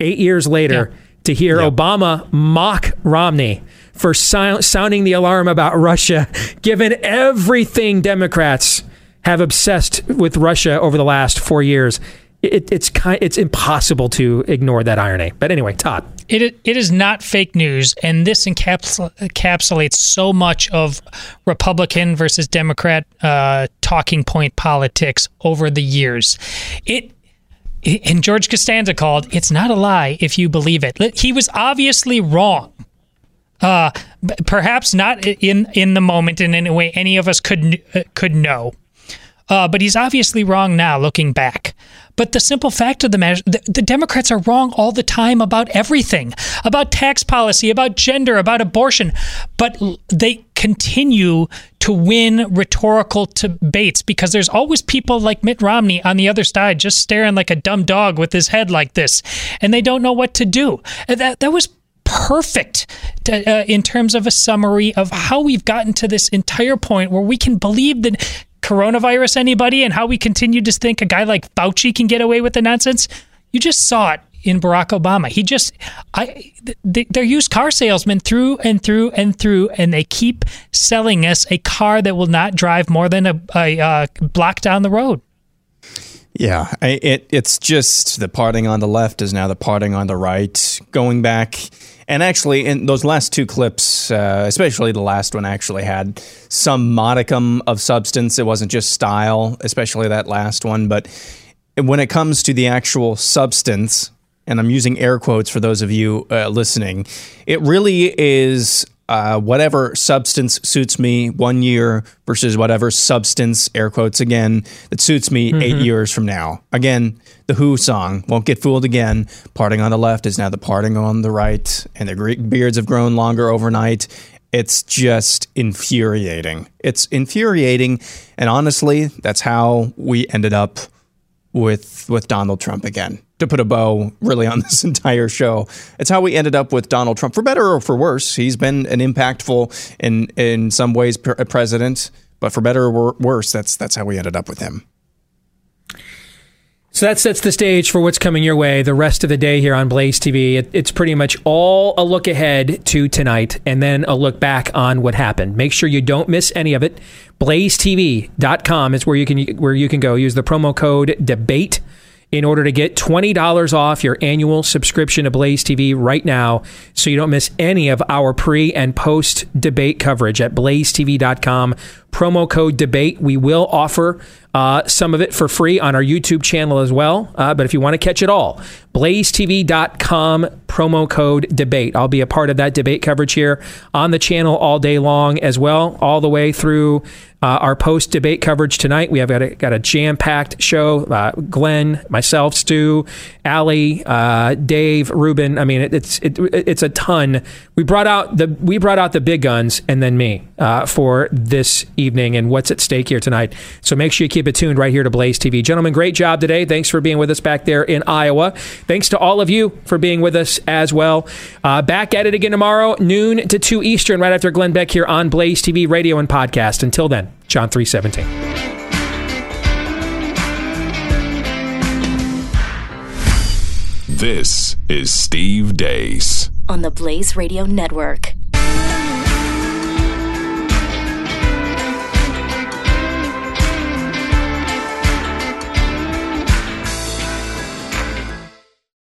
eight years later, to hear Obama mock Romney for sou- sounding the alarm about Russia, given everything Democrats have obsessed with Russia over the last four years. It, it's kind, it's impossible to ignore that irony. But anyway, Todd. It it is not fake news, and this encapsul- encapsulates so much of Republican versus Democrat uh, talking point politics over the years. It and George Costanza called it's not a lie if you believe it. He was obviously wrong. Uh, perhaps not in in the moment in any way any of us could uh, could know. Uh, but he's obviously wrong now, looking back. But the simple fact of the matter, the, the Democrats are wrong all the time about everything, about tax policy, about gender, about abortion. But they continue to win rhetorical debates because there's always people like Mitt Romney on the other side, just staring like a dumb dog with his head like this, and they don't know what to do. That that was perfect to, uh, in terms of a summary of how we've gotten to this entire point where we can believe that coronavirus anybody and how we continue to think a guy like Fauci can get away with the nonsense. You just saw it in Barack Obama. He just, I, they, they're used car salesmen through and through and through, and they keep selling us a car that will not drive more than a, a uh, block down the road. Yeah, I, it it's just the parting on the left is now the parting on the right. Going back, and actually, in those last two clips, uh, especially the last one, actually had some modicum of substance. It wasn't just style, especially that last one. But when it comes to the actual substance, and I'm using air quotes for those of you uh, listening, it really is uh, whatever substance suits me one year versus whatever substance, air quotes again, that suits me eight Mhm. years from now. Again, the Who song, Won't Get Fooled Again. Parting on the left is now the parting on the right, and the Greek beards have grown longer overnight. It's just infuriating. It's infuriating. And honestly, that's how we ended up with with Donald Trump again. To put a bow really on this entire show, it's how we ended up with Donald Trump. For better or for worse, he's been an impactful in in some ways pre- president, but for better or worse, that's that's how we ended up with him. So that sets the stage for what's coming your way the rest of the day here on Blaze TV. It, it's pretty much all a look ahead to tonight and then a look back on what happened. Make sure you don't miss any of it. BlazeTV.com is where you can where you can go. Use the promo code debate in order to get $20 off your annual subscription to Blaze TV right now so you don't miss any of our pre and post debate coverage at blazetv.com. Promo code debate. We will offer uh, some of it for free on our YouTube channel as well. Uh, but if you want to catch it all, blazetv.com promo code debate. I'll be a part of that debate coverage here on the channel all day long as well, all the way through uh, our post debate coverage tonight. We have got a, got a jam packed show. Uh, Glenn, myself, Stu, Allie, uh, Dave, Rubin. I mean, it, it's it, it's a ton. We brought out the we brought out the big guns and then me uh, for this evening and what's at stake here tonight. So make sure you keep it tuned right here to Blaze TV, gentlemen. Great job today. Thanks for being with us back there in Iowa. Thanks to all of you for being with us as well. Uh, back at it again tomorrow, noon to two Eastern, right after Glenn Beck here on Blaze TV radio and podcast. Until then. John 3:17. This is Steve Deace on the Blaze Radio Network.